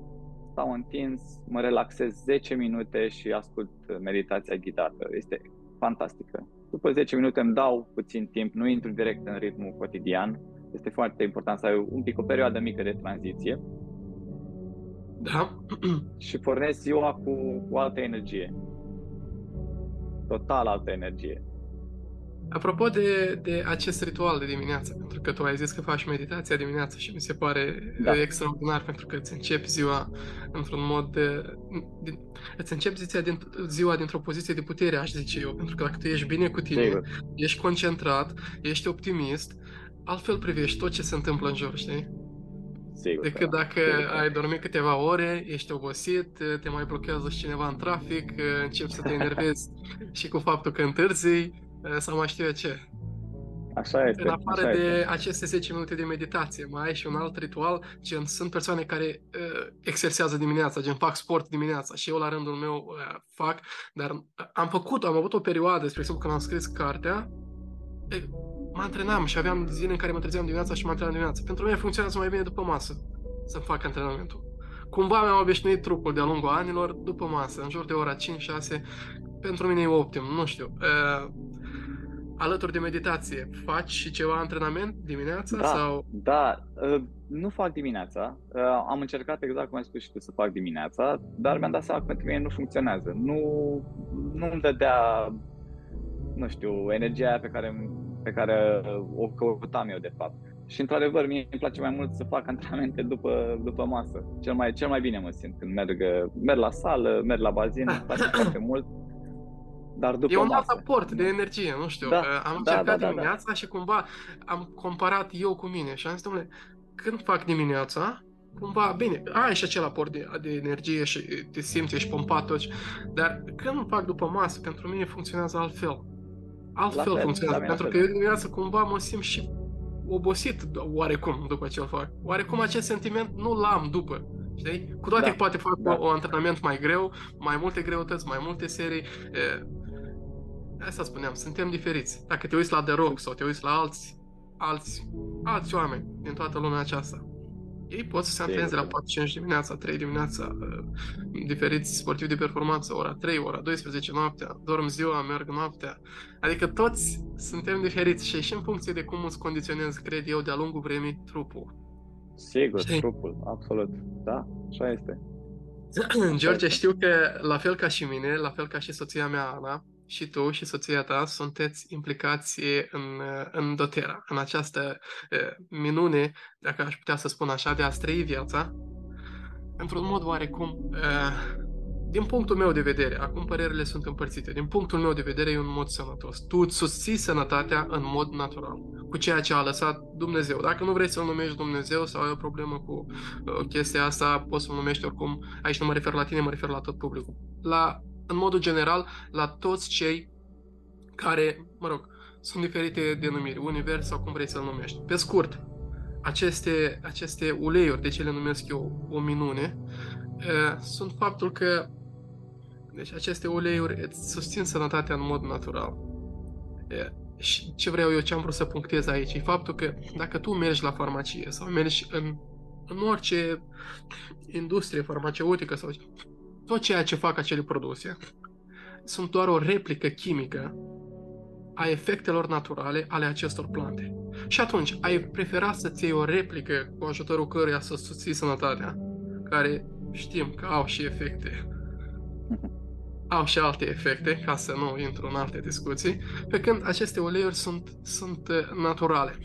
stau întins, mă relaxez 10 minute și ascult meditația ghidată. Este fantastică. După 10 minute îmi dau puțin timp, nu intru direct în ritmul cotidian, este foarte important să ai un pic o perioadă mică de tranziție. Da. *clears throat* și pornesc ziua cu, cu altă energie. Total altă energie. Apropo de, de acest ritual de dimineață, pentru că tu ai zis că faci meditația dimineața și mi se pare da. extraordinar pentru că îți începi ziua într-un mod de, de îți începi ziua, din, ziua dintr-o poziție de putere, aș zice eu, pentru că dacă tu ești bine cu tine, Sigur. ești concentrat, ești optimist, altfel privești tot ce se întâmplă în jur, știi? Sigur, Decât da. dacă Sigur, ai dormit câteva ore, ești obosit, te mai blochează și cineva în trafic, începi să te *laughs* enervezi și cu faptul că întârzi sau mai știu eu ce. Așa este. În afară așa de este. aceste 10 minute de meditație, mai ai și un alt ritual, gen sunt persoane care uh, exersează dimineața, gen fac sport dimineața și eu la rândul meu uh, fac, dar am făcut, am avut o perioadă, spre exemplu când am scris cartea, mă antrenam și aveam zile în care mă trezeam dimineața și mă antrenam dimineața. Pentru mine funcționează mai bine după masă să fac antrenamentul. Cumva mi-am obișnuit trupul de-a lungul anilor după masă, în jur de ora 5-6. Pentru mine e optim, nu știu. Uh, alături de meditație, faci și ceva antrenament dimineața? Da, sau? da. Uh, nu fac dimineața. Uh, am încercat exact cum ai spus și tu să fac dimineața, dar mi-am dat seama că pentru mine nu funcționează. Nu, nu îmi dădea, nu știu, energia pe care pe care o căutam eu de fapt. Și într-adevăr, mie îmi place mai mult să fac antrenamente după, după masă. Cel mai, cel mai bine mă simt când merg, merg la sală, merg la bazin, îmi place *laughs* foarte mult. Dar după e un masă. alt aport de energie, nu știu. Da, am da, încercat da, da, dimineața da. și cumva am comparat eu cu mine și am zis, domnule, când fac dimineața, cumva, bine, ai și acel aport de, de energie și te simți, ești pompat tot, dar când fac după masă, pentru mine funcționează altfel altfel fel, funcționează, pentru că eu dimineața cumva mă simt și obosit oarecum după ce o fac. Oarecum acest sentiment nu l-am după. Știi? Cu toate da, că poate fac da. un antrenament mai greu, mai multe greutăți, mai multe serii. E, asta spuneam, suntem diferiți. Dacă te uiți la The Rock sau te uiți la alți, alți, alți oameni din toată lumea aceasta, ei pot să se antreneze la 4-5 dimineața, 3 dimineața, uh, diferiți sportivi de performanță, ora 3, ora 12 noaptea, dorm ziua, merg noaptea. Adică toți suntem diferiți și și în funcție de cum îți condiționezi, cred eu, de-a lungul vremii trupul. Sigur, Știi? trupul, absolut. Da, așa este. *clears throat* George, știu că la fel ca și mine, la fel ca și soția mea, Ana, și tu și soția ta sunteți implicați în, în dotera, în această minune, dacă aș putea să spun așa, de a trăi viața într-un mod oarecum, din punctul meu de vedere, acum părerile sunt împărțite, din punctul meu de vedere e un mod sănătos. Tu îți susții sănătatea în mod natural, cu ceea ce a lăsat Dumnezeu. Dacă nu vrei să-L numești Dumnezeu sau ai o problemă cu uh, chestia asta, poți să-L numești oricum, aici nu mă refer la tine, mă refer la tot publicul. La în modul general, la toți cei care, mă rog, sunt diferite denumiri, univers sau cum vrei să-l numești. Pe scurt, aceste, aceste uleiuri, de ce le numesc eu o minune, sunt faptul că deci aceste uleiuri îți susțin sănătatea în mod natural. Și ce vreau eu, ce am vrut să punctez aici, e faptul că dacă tu mergi la farmacie sau mergi în, în orice industrie farmaceutică sau tot ceea ce fac acele produse sunt doar o replică chimică a efectelor naturale ale acestor plante. Și atunci, ai prefera să-ți iei o replică cu ajutorul căruia să susții sănătatea, care știm că au și efecte, *laughs* au și alte efecte, ca să nu intru în alte discuții, pe când aceste uleiuri sunt, sunt uh, naturale.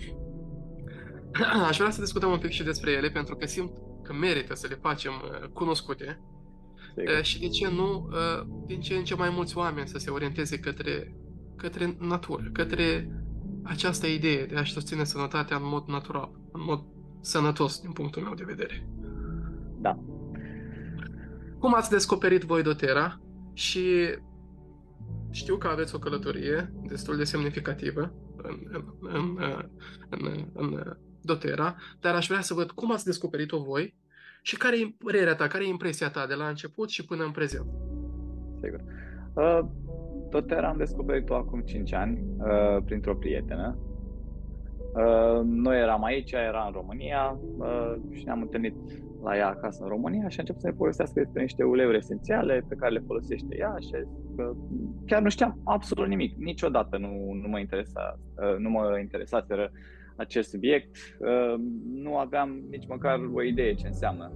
*clears throat* Aș vrea să discutăm un pic și despre ele, pentru că simt că merită să le facem uh, cunoscute Sigur. și de ce nu din ce în ce mai mulți oameni să se orienteze către, către natură, către această idee de a-și susține sănătatea în mod natural, în mod sănătos din punctul meu de vedere. Da. Cum ați descoperit voi Dotera și știu că aveți o călătorie destul de semnificativă în, în, în, în, în Dotera, dar aș vrea să văd cum ați descoperit-o voi și care e părerea ta, care e impresia ta de la început și până în prezent? Sigur. Uh, Dotera am descoperit-o acum 5 ani uh, printr-o prietenă. Uh, noi eram aici, era în România uh, și ne-am întâlnit la ea acasă în România și a început să ne povestească despre niște uleiuri esențiale pe care le folosește ea și uh, chiar nu știam absolut nimic, niciodată nu, nu mă interesa, uh, nu mă interesaseră acest subiect, uh, nu aveam nici măcar o idee ce înseamnă.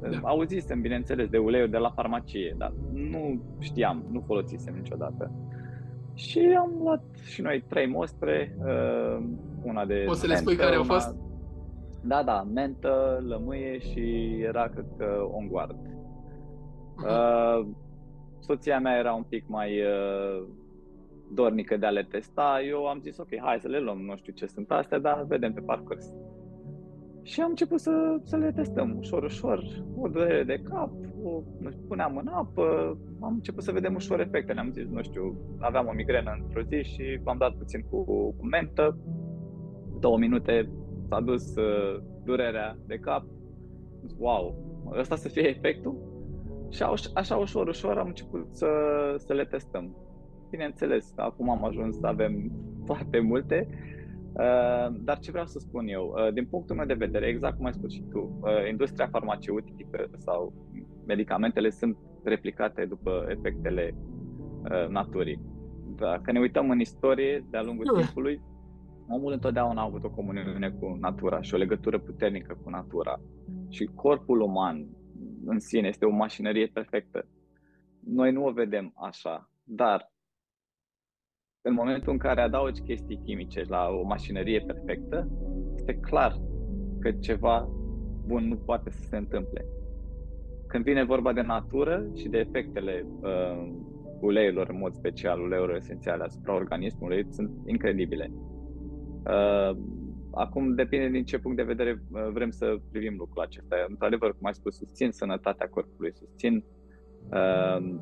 Da. Auzisem, bineînțeles, de uleiuri de la farmacie, dar nu știam, nu folosisem niciodată. Și am luat și noi trei mostre, uh, una de... Poți să le spui care au fost? Da, da, mentă, lămâie și era, cred că, on guard. Uh-huh. Uh, soția mea era un pic mai uh, dornică de a le testa. Eu am zis, ok, hai să le luăm, nu știu ce sunt astea, dar vedem pe parcurs. Și am început să, să le testăm ușor, ușor, o durere de cap, o puneam în apă, am început să vedem ușor efectele. Am zis, nu știu, aveam o migrenă într-o zi și v-am dat puțin cu, cu mentă, două minute s-a dus uh, durerea de cap, wow, ăsta să fie efectul? Și așa ușor, ușor am început să, să le testăm. Bineînțeles, acum am ajuns să avem foarte multe, uh, dar ce vreau să spun eu, uh, din punctul meu de vedere, exact cum ai spus și tu, uh, industria farmaceutică sau medicamentele sunt replicate după efectele naturii. Dacă ne uităm în istorie, de-a lungul timpului, omul întotdeauna a avut o comuniune cu natura și o legătură puternică cu natura. Și corpul uman în sine este o mașinărie perfectă. Noi nu o vedem așa, dar în momentul în care adaugi chestii chimice la o mașinărie perfectă, este clar că ceva bun nu poate să se întâmple. Când vine vorba de natură și de efectele uh, uleiurilor, în mod special uleiurilor esențiale asupra organismului, sunt incredibile. Uh, acum depinde din ce punct de vedere uh, vrem să privim lucrul acesta. Într-adevăr, cum ai spus, susțin sănătatea corpului, susțin uh,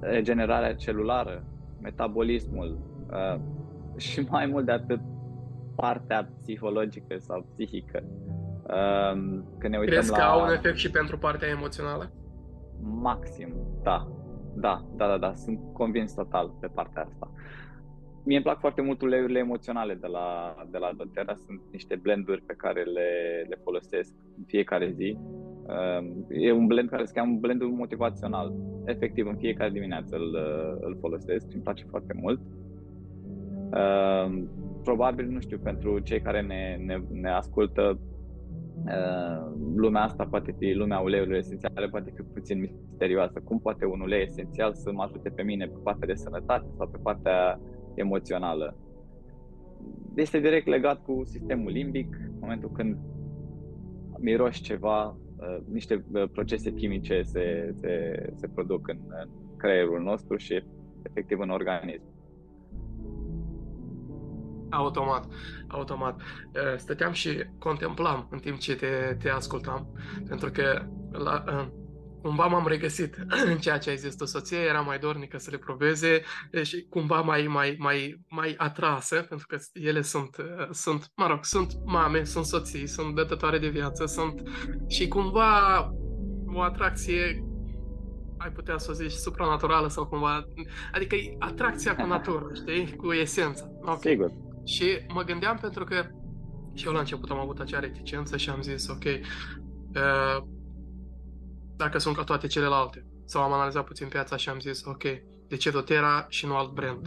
regenerarea celulară, metabolismul uh, *laughs* și mai mult de atât partea psihologică sau psihică. Uh, când ne uităm Crezi la... că au un efect și pentru partea emoțională? Maxim, da. Da, da, da, da, sunt convins total pe partea asta. Mie îmi plac foarte mult uleiurile emoționale de la, de la doTERRA. Sunt niște blenduri pe care le, le folosesc în fiecare zi. Um, e un blend care se cheamă blendul motivațional. Efectiv, în fiecare dimineață îl, îl folosesc și îmi place foarte mult. Um, probabil, nu știu, pentru cei care ne, ne, ne ascultă, uh, lumea asta poate fi, lumea uleiurilor esențiale poate fi puțin misterioasă. Cum poate un ulei esențial să mă ajute pe mine pe partea de sănătate sau pe partea emoțională? Este direct legat cu sistemul limbic, în momentul când miroși ceva, uh, niște uh, procese chimice se, se, se produc în, în creierul nostru și efectiv în organism. Automat, automat. Stăteam și contemplam în timp ce te, te ascultam, pentru că la, cumva m-am regăsit în ceea ce ai zis tu. Soția era mai dornică să le probeze și cumva mai, mai, mai, mai atrasă, pentru că ele sunt, sunt, mă rog, sunt mame, sunt soții, sunt dătătoare de viață, sunt și cumva o atracție ai putea să o zici supranaturală sau cumva, adică e atracția cu natură, știi, cu esența. Okay. Sigur. Și mă gândeam pentru că și eu la început am avut acea reticență și am zis, ok, uh, dacă sunt ca toate celelalte. Sau am analizat puțin piața și am zis, ok, de ce Dotera și nu alt brand?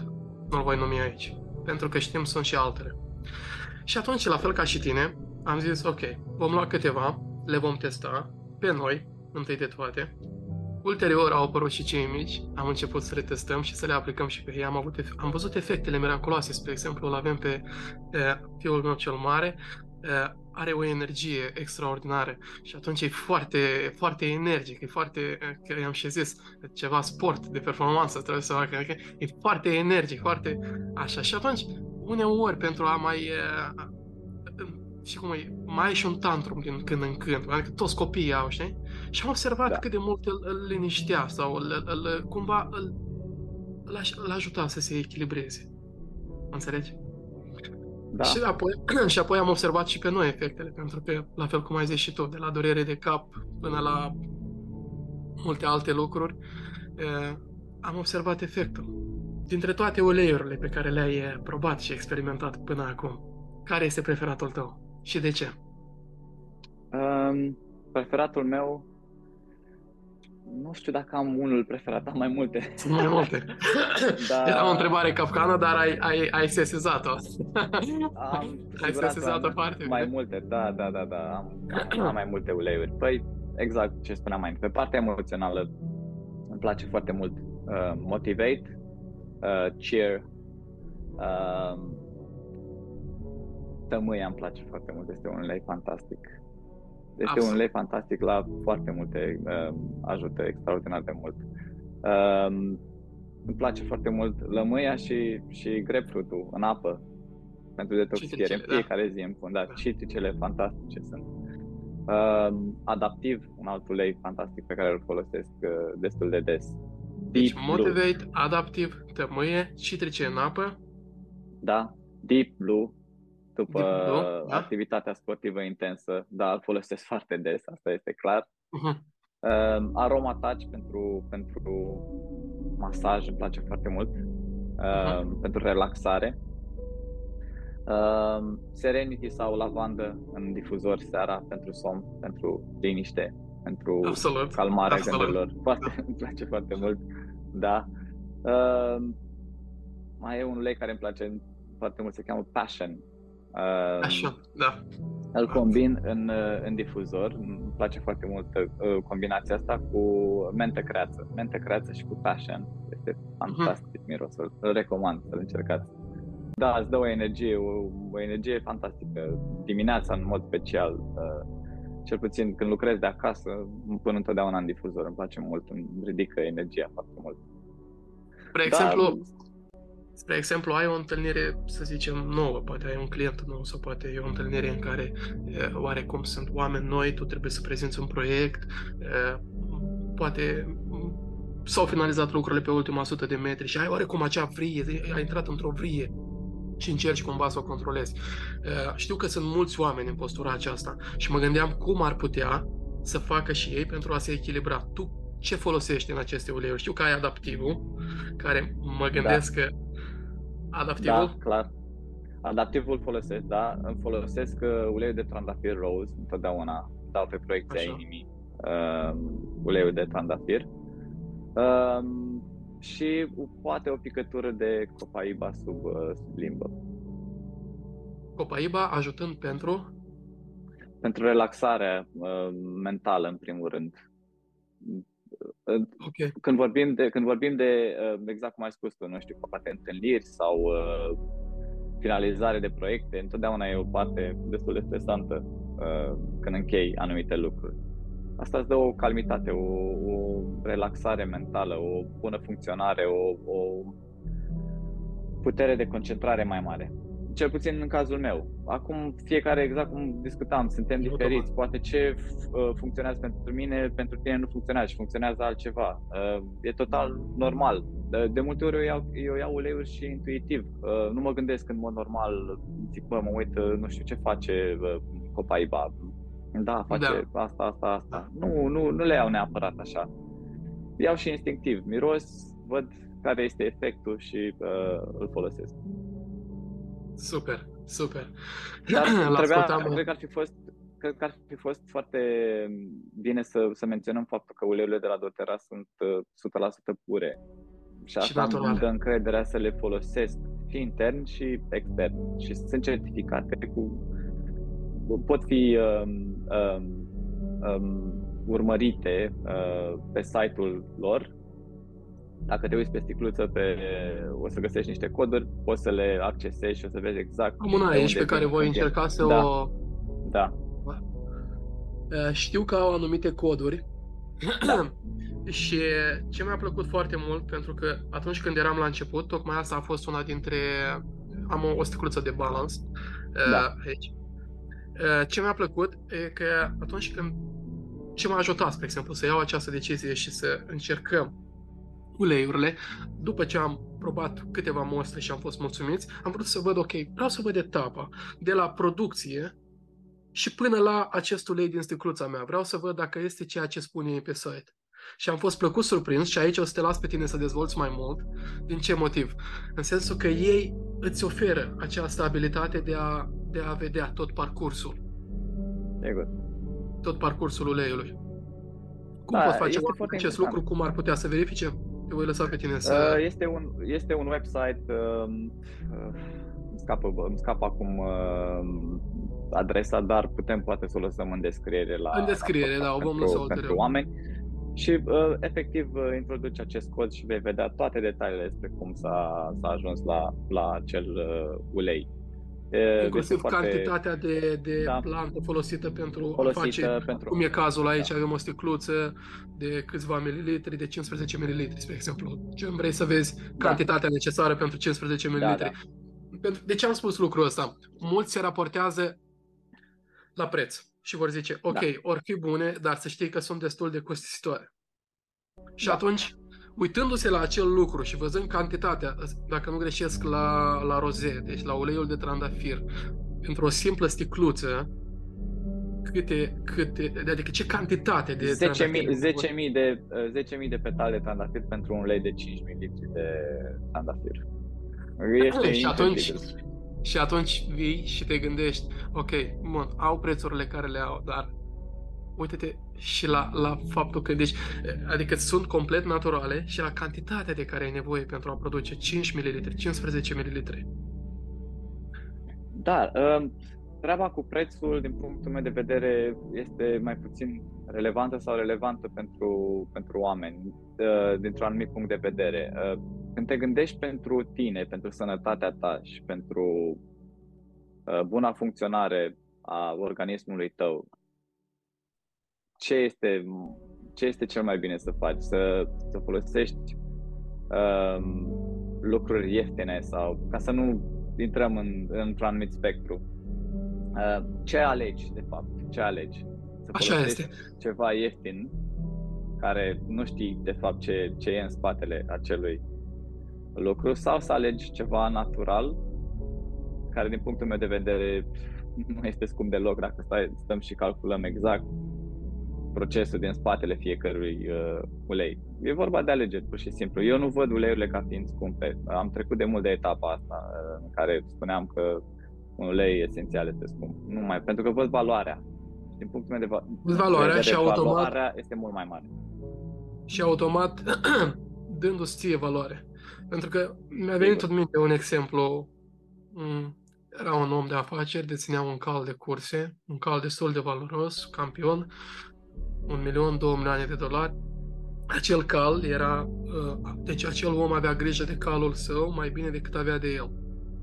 Nu-l voi numi aici. Pentru că știm, sunt și altele. Și atunci, la fel ca și tine, am zis, ok, vom lua câteva, le vom testa pe noi, întâi de toate, Ulterior au apărut și cei mici, am început să le testăm și să le aplicăm și pe ei. Am, avut, am văzut efectele miraculoase, spre exemplu, îl avem pe e, fiul meu cel mare, e, are o energie extraordinară și atunci e foarte, foarte energic, e foarte, că i-am și zis, ceva sport de performanță trebuie să facă, adică e foarte energic, foarte așa. Și atunci, uneori, pentru a mai și cum e, mai e și un tantrum din când în când, adică toți copiii au, știi? Și am observat da. cât de mult îl, îl liniștea sau îl, îl, cumva îl, îl, îl ajuta să se echilibreze. Înțelegi? Da. Și apoi, *clears throat* și apoi am observat și pe noi efectele, pentru că, la fel cum ai zis și tu, de la durere de cap până la multe alte lucruri, eh, am observat efectul. Dintre toate uleiurile pe care le-ai probat și experimentat până acum, care este preferatul tău și de ce? Um, preferatul meu nu știu dacă am unul preferat, am mai multe. Sunt mai multe. *laughs* da. Era o întrebare capcană, dar ai, ai, ai sesizat-o. Am, *laughs* ai sesizat-o foarte Mai multe, da, da, da, da. Am, am, am mai multe uleiuri. Păi, exact ce spuneam mai Pe partea emoțională îmi place foarte mult uh, Motivate, uh, Cheer, uh, Tămâia îmi place foarte mult, este un ulei fantastic. Este Absolut. un lei fantastic la foarte multe, uh, ajută extraordinar de mult. Uh, îmi place foarte mult lămâia și, și grapefruitul în apă pentru detoxifiere în da. fiecare da. zi în fund. Da, citricele fantastice sunt. Uh, adaptiv, un alt ulei fantastic pe care îl folosesc uh, destul de des. Deci Deep Motivate, Blue. Adaptiv, tămâie, citrice în apă. Da, Deep Blue, după Blue, da? activitatea sportivă intensă, dar îl folosesc foarte des, asta este clar. Uh-huh. Uh, aroma touch pentru, pentru masaj îmi place foarte mult, uh, uh-huh. pentru relaxare. Uh, Serenity sau lavandă în difuzor seara pentru somn, pentru liniște, pentru Absolut. calmarea Absolut. gândurilor. Foarte, da. *laughs* îmi place foarte mult. Da. Uh, mai e un ulei care îmi place foarte mult, se cheamă Passion. Așa, da. Îl combin în, în difuzor. Îmi place foarte mult uh, combinația asta cu mentă creață. Mentă creață și cu passion. Este fantastic uh-huh. mirosul. Îl recomand să-l încercați. Da, îți dă o energie, o, o energie fantastică. Dimineața, în mod special. Uh, cel puțin când lucrez de acasă, îmi pun întotdeauna în difuzor. Îmi place mult, îmi ridică energia foarte mult. Spre da, exemplu, Spre exemplu, ai o întâlnire, să zicem, nouă, poate ai un client nou sau poate e o întâlnire în care oarecum sunt oameni noi, tu trebuie să prezinți un proiect, poate s-au finalizat lucrurile pe ultima sută de metri și ai oarecum acea vrie, ai intrat într-o vrie și încerci cumva să o controlezi. Știu că sunt mulți oameni în postura aceasta și mă gândeam cum ar putea să facă și ei pentru a se echilibra. Tu ce folosești în aceste uleiuri? Știu că ai adaptivul, care mă gândesc da. că Adaptivul? Da, clar. Adaptivul folosesc, da. Îmi folosesc uh, uleiul de trandafir rose întotdeauna. Dau pe proiecția Așa. inimii uh, uleiul de trandafir. Uh, și poate o picătură de copaiba sub, uh, sub limbă. Copaiba ajutând pentru? pentru relaxare uh, mentală, în primul rând. Okay. Când vorbim de, când vorbim de uh, exact cum ai spus tu, nu știu, poate întâlniri sau uh, finalizare de proiecte, întotdeauna e o parte destul de stresantă uh, când închei anumite lucruri. Asta îți dă o calmitate, o, o relaxare mentală, o bună funcționare, o, o putere de concentrare mai mare cel puțin în cazul meu. Acum, fiecare, exact cum discutam, suntem diferiți. Poate ce uh, funcționează pentru mine, pentru tine nu funcționează și funcționează altceva. Uh, e total normal. De multe ori eu iau, eu iau uleiuri și intuitiv. Uh, nu mă gândesc în mod normal, zic, bă, mă uit, nu știu ce face Copaiba. Da, face da. asta, asta, asta. Nu, nu, nu le iau neapărat așa. Iau și instinctiv. Miros, văd care este efectul și uh, îl folosesc. Super, super. *clears throat* Dar trebuia, cred că ar fi fost cred că ar fi fost foarte bine să, să menționăm faptul că uleiurile de la doTERRA sunt 100% uh, pure. Și asta și îmi dă încrederea să le folosesc și intern și extern. Și sunt certificate cu pot fi um, um, um, urmărite uh, pe site-ul lor dacă te uiți pe sticluță, pe, o să găsești niște coduri, poți să le accesezi și o să vezi exact. Am una aici pe care voi încerca să da. o... Da. Știu că au anumite coduri da. *clears throat* și ce mi-a plăcut foarte mult, pentru că atunci când eram la început, tocmai asta a fost una dintre... Am o, o sticluță de balance da. aici. Ce mi-a plăcut e că atunci când ce m-a ajutat, spre exemplu, să iau această decizie și să încercăm uleiurile, după ce am probat câteva mostre și am fost mulțumiți, am vrut să văd, ok, vreau să văd etapa de la producție și până la acest ulei din sticluța mea. Vreau să văd dacă este ceea ce spune ei pe site. Și am fost plăcut surprins și aici o să te las pe tine să dezvolți mai mult. Din ce motiv? În sensul că ei îți oferă această abilitate de a, de a vedea tot parcursul. Sigur. Tot parcursul uleiului. Cum da, pot face acest lucru? Cum ar putea să verifice? Te voi lăsa pe tine să... Uh, este un, este un website, uh, uh, îmi, scapă, îmi scapă acum uh, adresa, dar putem poate să o lăsăm în descriere la În descriere, la da, o vom lăsa pentru oameni. Și uh, efectiv uh, introduci acest cod și vei vedea toate detaliile despre cum s-a, s-a ajuns la, la acel uh, ulei. Inclusiv foarte... cantitatea de, de da. plantă folosită pentru folosită a face, pentru... cum e cazul aici, da. avem o sticluță de câțiva mililitri, de 15 mililitri, spre exemplu. Ce vrei să vezi da. cantitatea necesară pentru 15 mililitri. Da, da. De ce am spus lucrul ăsta? Mulți se raportează la preț și vor zice, ok, da. or fi bune, dar să știi că sunt destul de costisitoare. Și da. atunci uitându-se la acel lucru și văzând cantitatea, dacă nu greșesc, la, la roze, deci la uleiul de trandafir, pentru o simplă sticluță, câte, câte, adică ce cantitate de 10.000 10.000 de, 10.000 de petale de trandafir pentru un ulei de 5 ml de trandafir. Este și atunci, și atunci vii și te gândești, ok, bun, au prețurile care le au, dar uite-te și la, la faptul că, deci, adică sunt complet naturale și la cantitatea de care ai nevoie pentru a produce 5 ml, 15 ml. Da, uh, treaba cu prețul, din punctul meu de vedere, este mai puțin relevantă sau relevantă pentru, pentru oameni, uh, dintr-un anumit punct de vedere. Uh, când te gândești pentru tine, pentru sănătatea ta și pentru buna funcționare a organismului tău, ce este, ce este cel mai bine să faci? Să, să folosești um, lucruri ieftine sau ca să nu intrăm în, într-un anumit spectru. Uh, ce alegi, de fapt? Ce alegi? Să Așa este. ceva ieftin care nu știi, de fapt, ce, ce e în spatele acelui lucru sau să alegi ceva natural care, din punctul meu de vedere, *laughs* nu este scump deloc dacă stai, stăm și calculăm exact procesul din spatele fiecărui uh, ulei. E vorba de alegeri, pur și simplu. Eu nu văd uleiurile ca fiind scumpe. Am trecut de mult de etapa asta uh, în care spuneam că un ulei esențial este scump. Nu mai, pentru că văd valoarea. Din punctul meu de, va- valoarea și automat valoarea este mult mai mare. Și automat *clears throat* dându-ți ție valoare. Pentru că mi-a venit tot minte un exemplu. Mm, Era un om de afaceri, deținea un cal de curse, un cal destul de valoros, campion, un milion, două milioane de dolari. Acel cal era, uh, deci acel om avea grijă de calul său mai bine decât avea de el.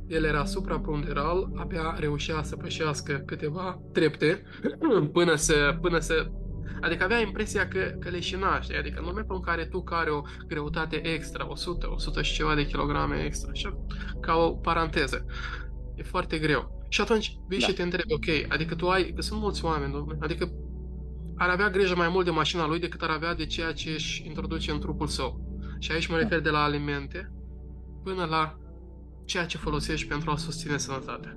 El era supraponderal, abia reușea să pășească câteva trepte *clears throat* până să, până să Adică avea impresia că, că leșina, știi? Adică în momentul în care tu care o greutate extra, 100, 100 și ceva de kilograme extra, așa, ca o paranteză, e foarte greu. Și atunci vii da. și te întrebi, ok, adică tu ai, că sunt mulți oameni, domnule, adică ar avea grijă mai mult de mașina lui decât ar avea de ceea ce își introduce în trupul său. Și aici mă da. refer de la alimente până la ceea ce folosești pentru a susține sănătatea.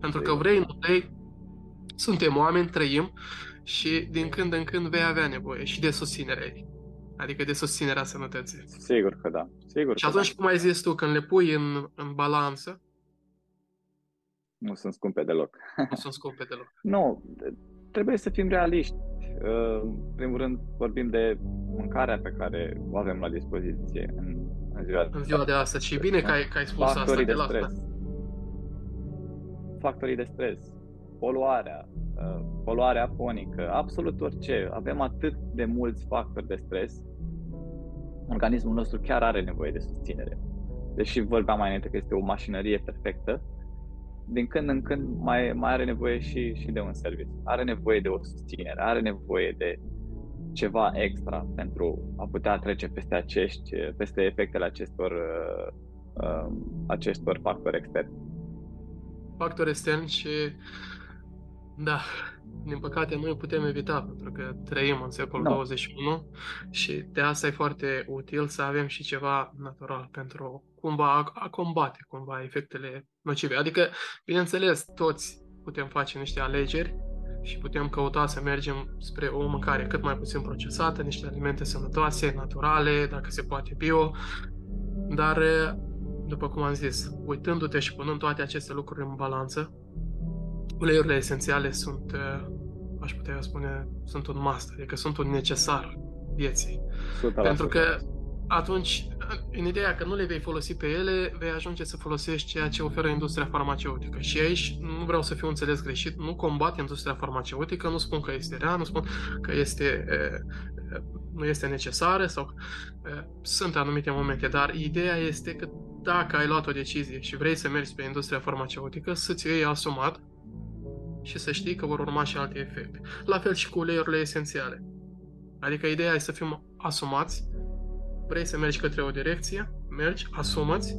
Pentru că vrei, nu vrei, suntem oameni, trăim și din când în când vei avea nevoie și de susținerea ei. Adică de susținerea sănătății. Sigur că da. Sigur și atunci, da. cum ai zis tu, când le pui în, în balanță, nu sunt scumpe deloc. Nu sunt scumpe deloc. *laughs* nu, trebuie să fim realiști. În primul rând, vorbim de mâncarea pe care o avem la dispoziție în, în ziua, în ziua de astăzi. Și bine că ai, că ai spus Factorii asta de, de stres. Factorii de stres, poluarea, uh, poluarea fonică, absolut orice. Avem atât de mulți factori de stres. Organismul nostru chiar are nevoie de susținere. Deși vorbeam mai înainte că este o mașinărie perfectă, din când în când mai, mai are nevoie și, și de un serviciu. Are nevoie de o susținere, are nevoie de ceva extra pentru a putea trece peste acești, peste efectele acestor, uh, uh, acestor factori externi. Factori externi și da, din păcate nu îi putem evita pentru că trăim în secolul no. 21 și de asta e foarte util să avem și ceva natural pentru cumva a, a combate cumva efectele nocive. Adică, bineînțeles, toți putem face niște alegeri și putem căuta să mergem spre o mâncare cât mai puțin procesată, niște alimente sănătoase, naturale, dacă se poate bio, dar, după cum am zis, uitându-te și punând toate aceste lucruri în balanță, uleiurile esențiale sunt, uh, aș putea spune, sunt un must, adică sunt un necesar vieții. 100%. Pentru că atunci, în ideea că nu le vei folosi pe ele, vei ajunge să folosești ceea ce oferă industria farmaceutică. Și aici nu vreau să fiu înțeles greșit, nu combat industria farmaceutică, nu spun că este rea, nu spun că este, nu este necesară sau sunt anumite momente, dar ideea este că dacă ai luat o decizie și vrei să mergi pe industria farmaceutică, să-ți iei asumat și să știi că vor urma și alte efecte. La fel și cu uleiurile esențiale. Adică ideea este să fim asumați, vrei să mergi către o direcție, mergi, asumați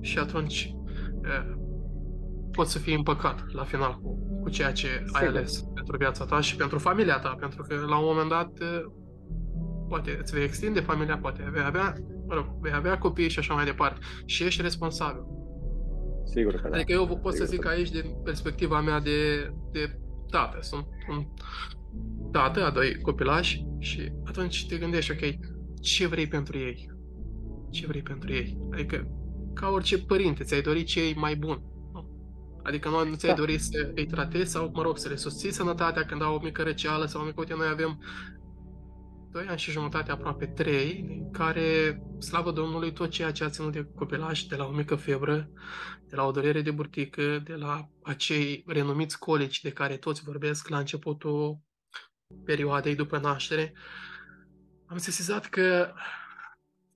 și atunci e, poți să fii împăcat la final cu, cu ceea ce Sigur. ai ales pentru viața ta și pentru familia ta, pentru că la un moment dat e, poate îți vei extinde familia, poate vei avea, mă rog, vei avea copii și așa mai departe și ești responsabil. Sigur că da. Adică eu pot Sigur să zic că aici, din perspectiva mea de, de tată, sunt un tată a doi copilași și atunci te gândești, ok, ce vrei pentru ei? Ce vrei pentru ei? Adică, ca orice părinte, ți-ai dorit ce e mai bun. Adică noi nu ți-ai da. dorit să îi tratezi sau, mă rog, să le susții sănătatea când au o mică răceală sau o mică, uite, noi avem 2 ani și jumătate, aproape 3, în care, slavă Domnului, tot ceea ce a ținut de copilaj, de la o mică febră, de la o durere de burtică, de la acei renumiți colici de care toți vorbesc la începutul perioadei după naștere, am sesizat că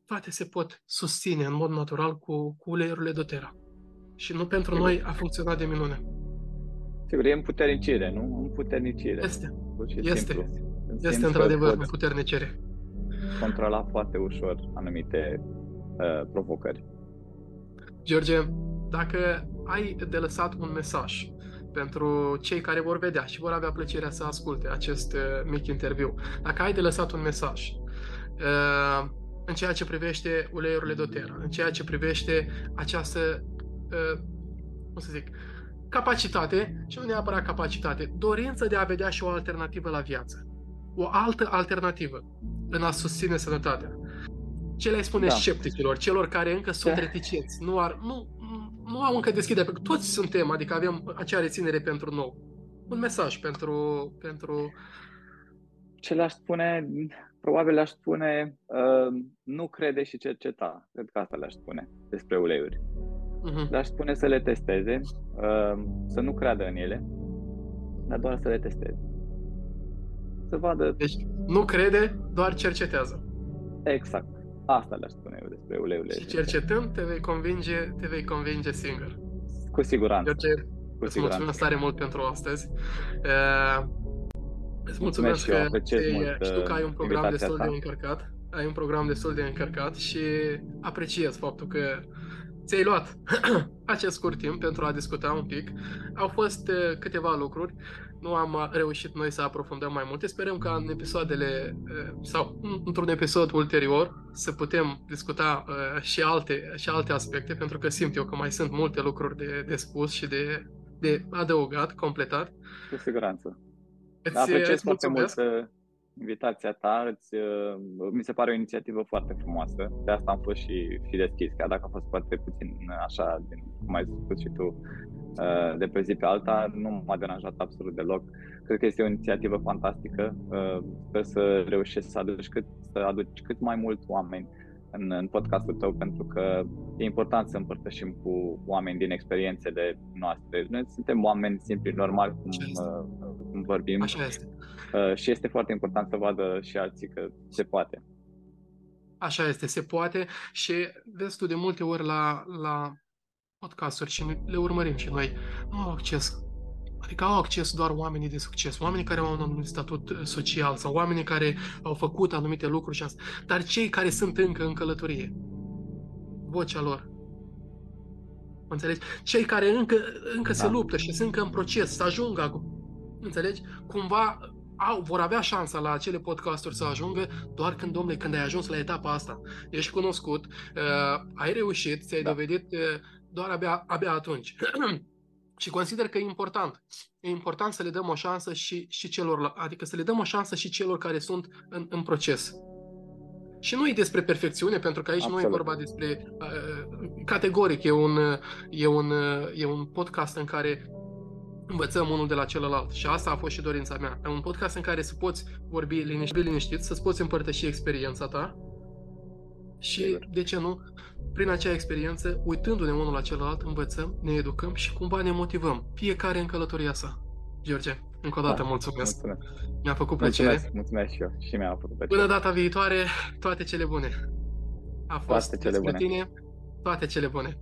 toate se pot susține în mod natural cu, cu uleiurile doTERRA. Și nu pentru Sigur. noi a funcționat de minune. Sigur, e împuternicire, nu? Împuternicire. Este. Este. Simplu. Este într-adevăr o puternicire. Controla foarte ușor anumite uh, provocări. George, dacă ai de lăsat un mesaj pentru cei care vor vedea și vor avea plăcerea să asculte acest uh, mic interviu, dacă ai de lăsat un mesaj uh, în ceea ce privește uleiurile doTERRA, în ceea ce privește această, uh, cum să zic, capacitate, și nu neapărat capacitate, dorință de a vedea și o alternativă la viață o altă alternativă în a susține sănătatea. Ce le spune da. scepticilor, celor care încă sunt da. *laughs* reticenți, nu, ar, nu, nu au încă deschidere, pentru că toți suntem, adică avem acea reținere pentru nou. Un mesaj pentru... pentru... Ce le-aș spune, probabil le-aș spune, uh, nu crede și cerceta. Cred că asta le-aș spune despre uleiuri. uh-huh. dar spune să le testeze, uh, să nu creadă în ele, dar doar să le testeze. Să vadă... Deci nu crede, doar cercetează. Exact. Asta le-aș spune eu despre uleiul Și cercetând te vei convinge, te vei convinge singur. Cu siguranță. George, cu îți siguranță. mulțumesc tare mult pentru astăzi. Uh, îți mulțumesc, mulțumesc că ți știu că ai un program destul ta. de încărcat. Ai un program destul de încărcat și apreciez faptul că ți-ai luat *clears throat* acest scurt timp pentru a discuta un pic. Au fost uh, câteva lucruri nu am uh, reușit noi să aprofundăm mai multe. Sperăm ca în episoadele uh, sau într-un episod ulterior să putem discuta uh, și alte, și alte aspecte, pentru că simt eu că mai sunt multe lucruri de, de spus și de, de adăugat, completat. Cu siguranță. Îți, Apreciez foarte mult invitația ta, îți, mi se pare o inițiativă foarte frumoasă, de asta am fost și, și deschis, chiar dacă a fost foarte puțin așa, din, cum ai spus și tu, Uh, de pe zi pe alta, nu m-a deranjat absolut deloc. Cred că este o inițiativă fantastică. Uh, sper să reușești să aduci cât, să aduci cât mai mulți oameni în, în podcastul tău, pentru că e important să împărtășim cu oameni din experiențele noastre. Noi suntem oameni simpli, normali, cum, uh, cum vorbim. Așa este. Și este foarte important să vadă și alții că se poate. Așa este, se poate și vezi tu de multe ori la, la podcasturi și le urmărim și noi, nu au acces Adică au acces doar oamenii de succes, oamenii care au un anumit statut uh, social sau oamenii care au făcut anumite lucruri și asta. Dar cei care sunt încă în călătorie, vocea lor. Înțelegi? Cei care încă, încă da. se luptă și sunt încă în proces, să ajungă acum. Înțelegi? Cumva au, vor avea șansa la acele podcasturi să ajungă doar când, domnule, când ai ajuns la etapa asta. Ești cunoscut, uh, ai reușit, ți-ai da. dovedit uh, doar abia, abia atunci. *clears throat* și consider că e important. E important să le dăm o șansă și, și celor, adică să le dăm o șansă și celor care sunt în, în proces. Și nu e despre perfecțiune, pentru că aici Absolut. nu e vorba despre. Uh, categoric, e un, e, un, e un podcast în care învățăm unul de la celălalt. Și asta a fost și dorința mea. E un podcast în care să poți vorbi liniștit, liniștit să-ți poți împărtăși experiența ta și, de ce nu, prin acea experiență, uitându-ne unul la celălalt, învățăm, ne educăm și cumva ne motivăm, fiecare în călătoria sa. George, încă o dată da, mulțumesc. mulțumesc. Mi-a făcut plăcere. Mulțumesc, mulțumesc și eu. Și mi-a făcut plăcere. Până data viitoare, toate cele bune. A fost toate cele bune. tine, toate cele bune.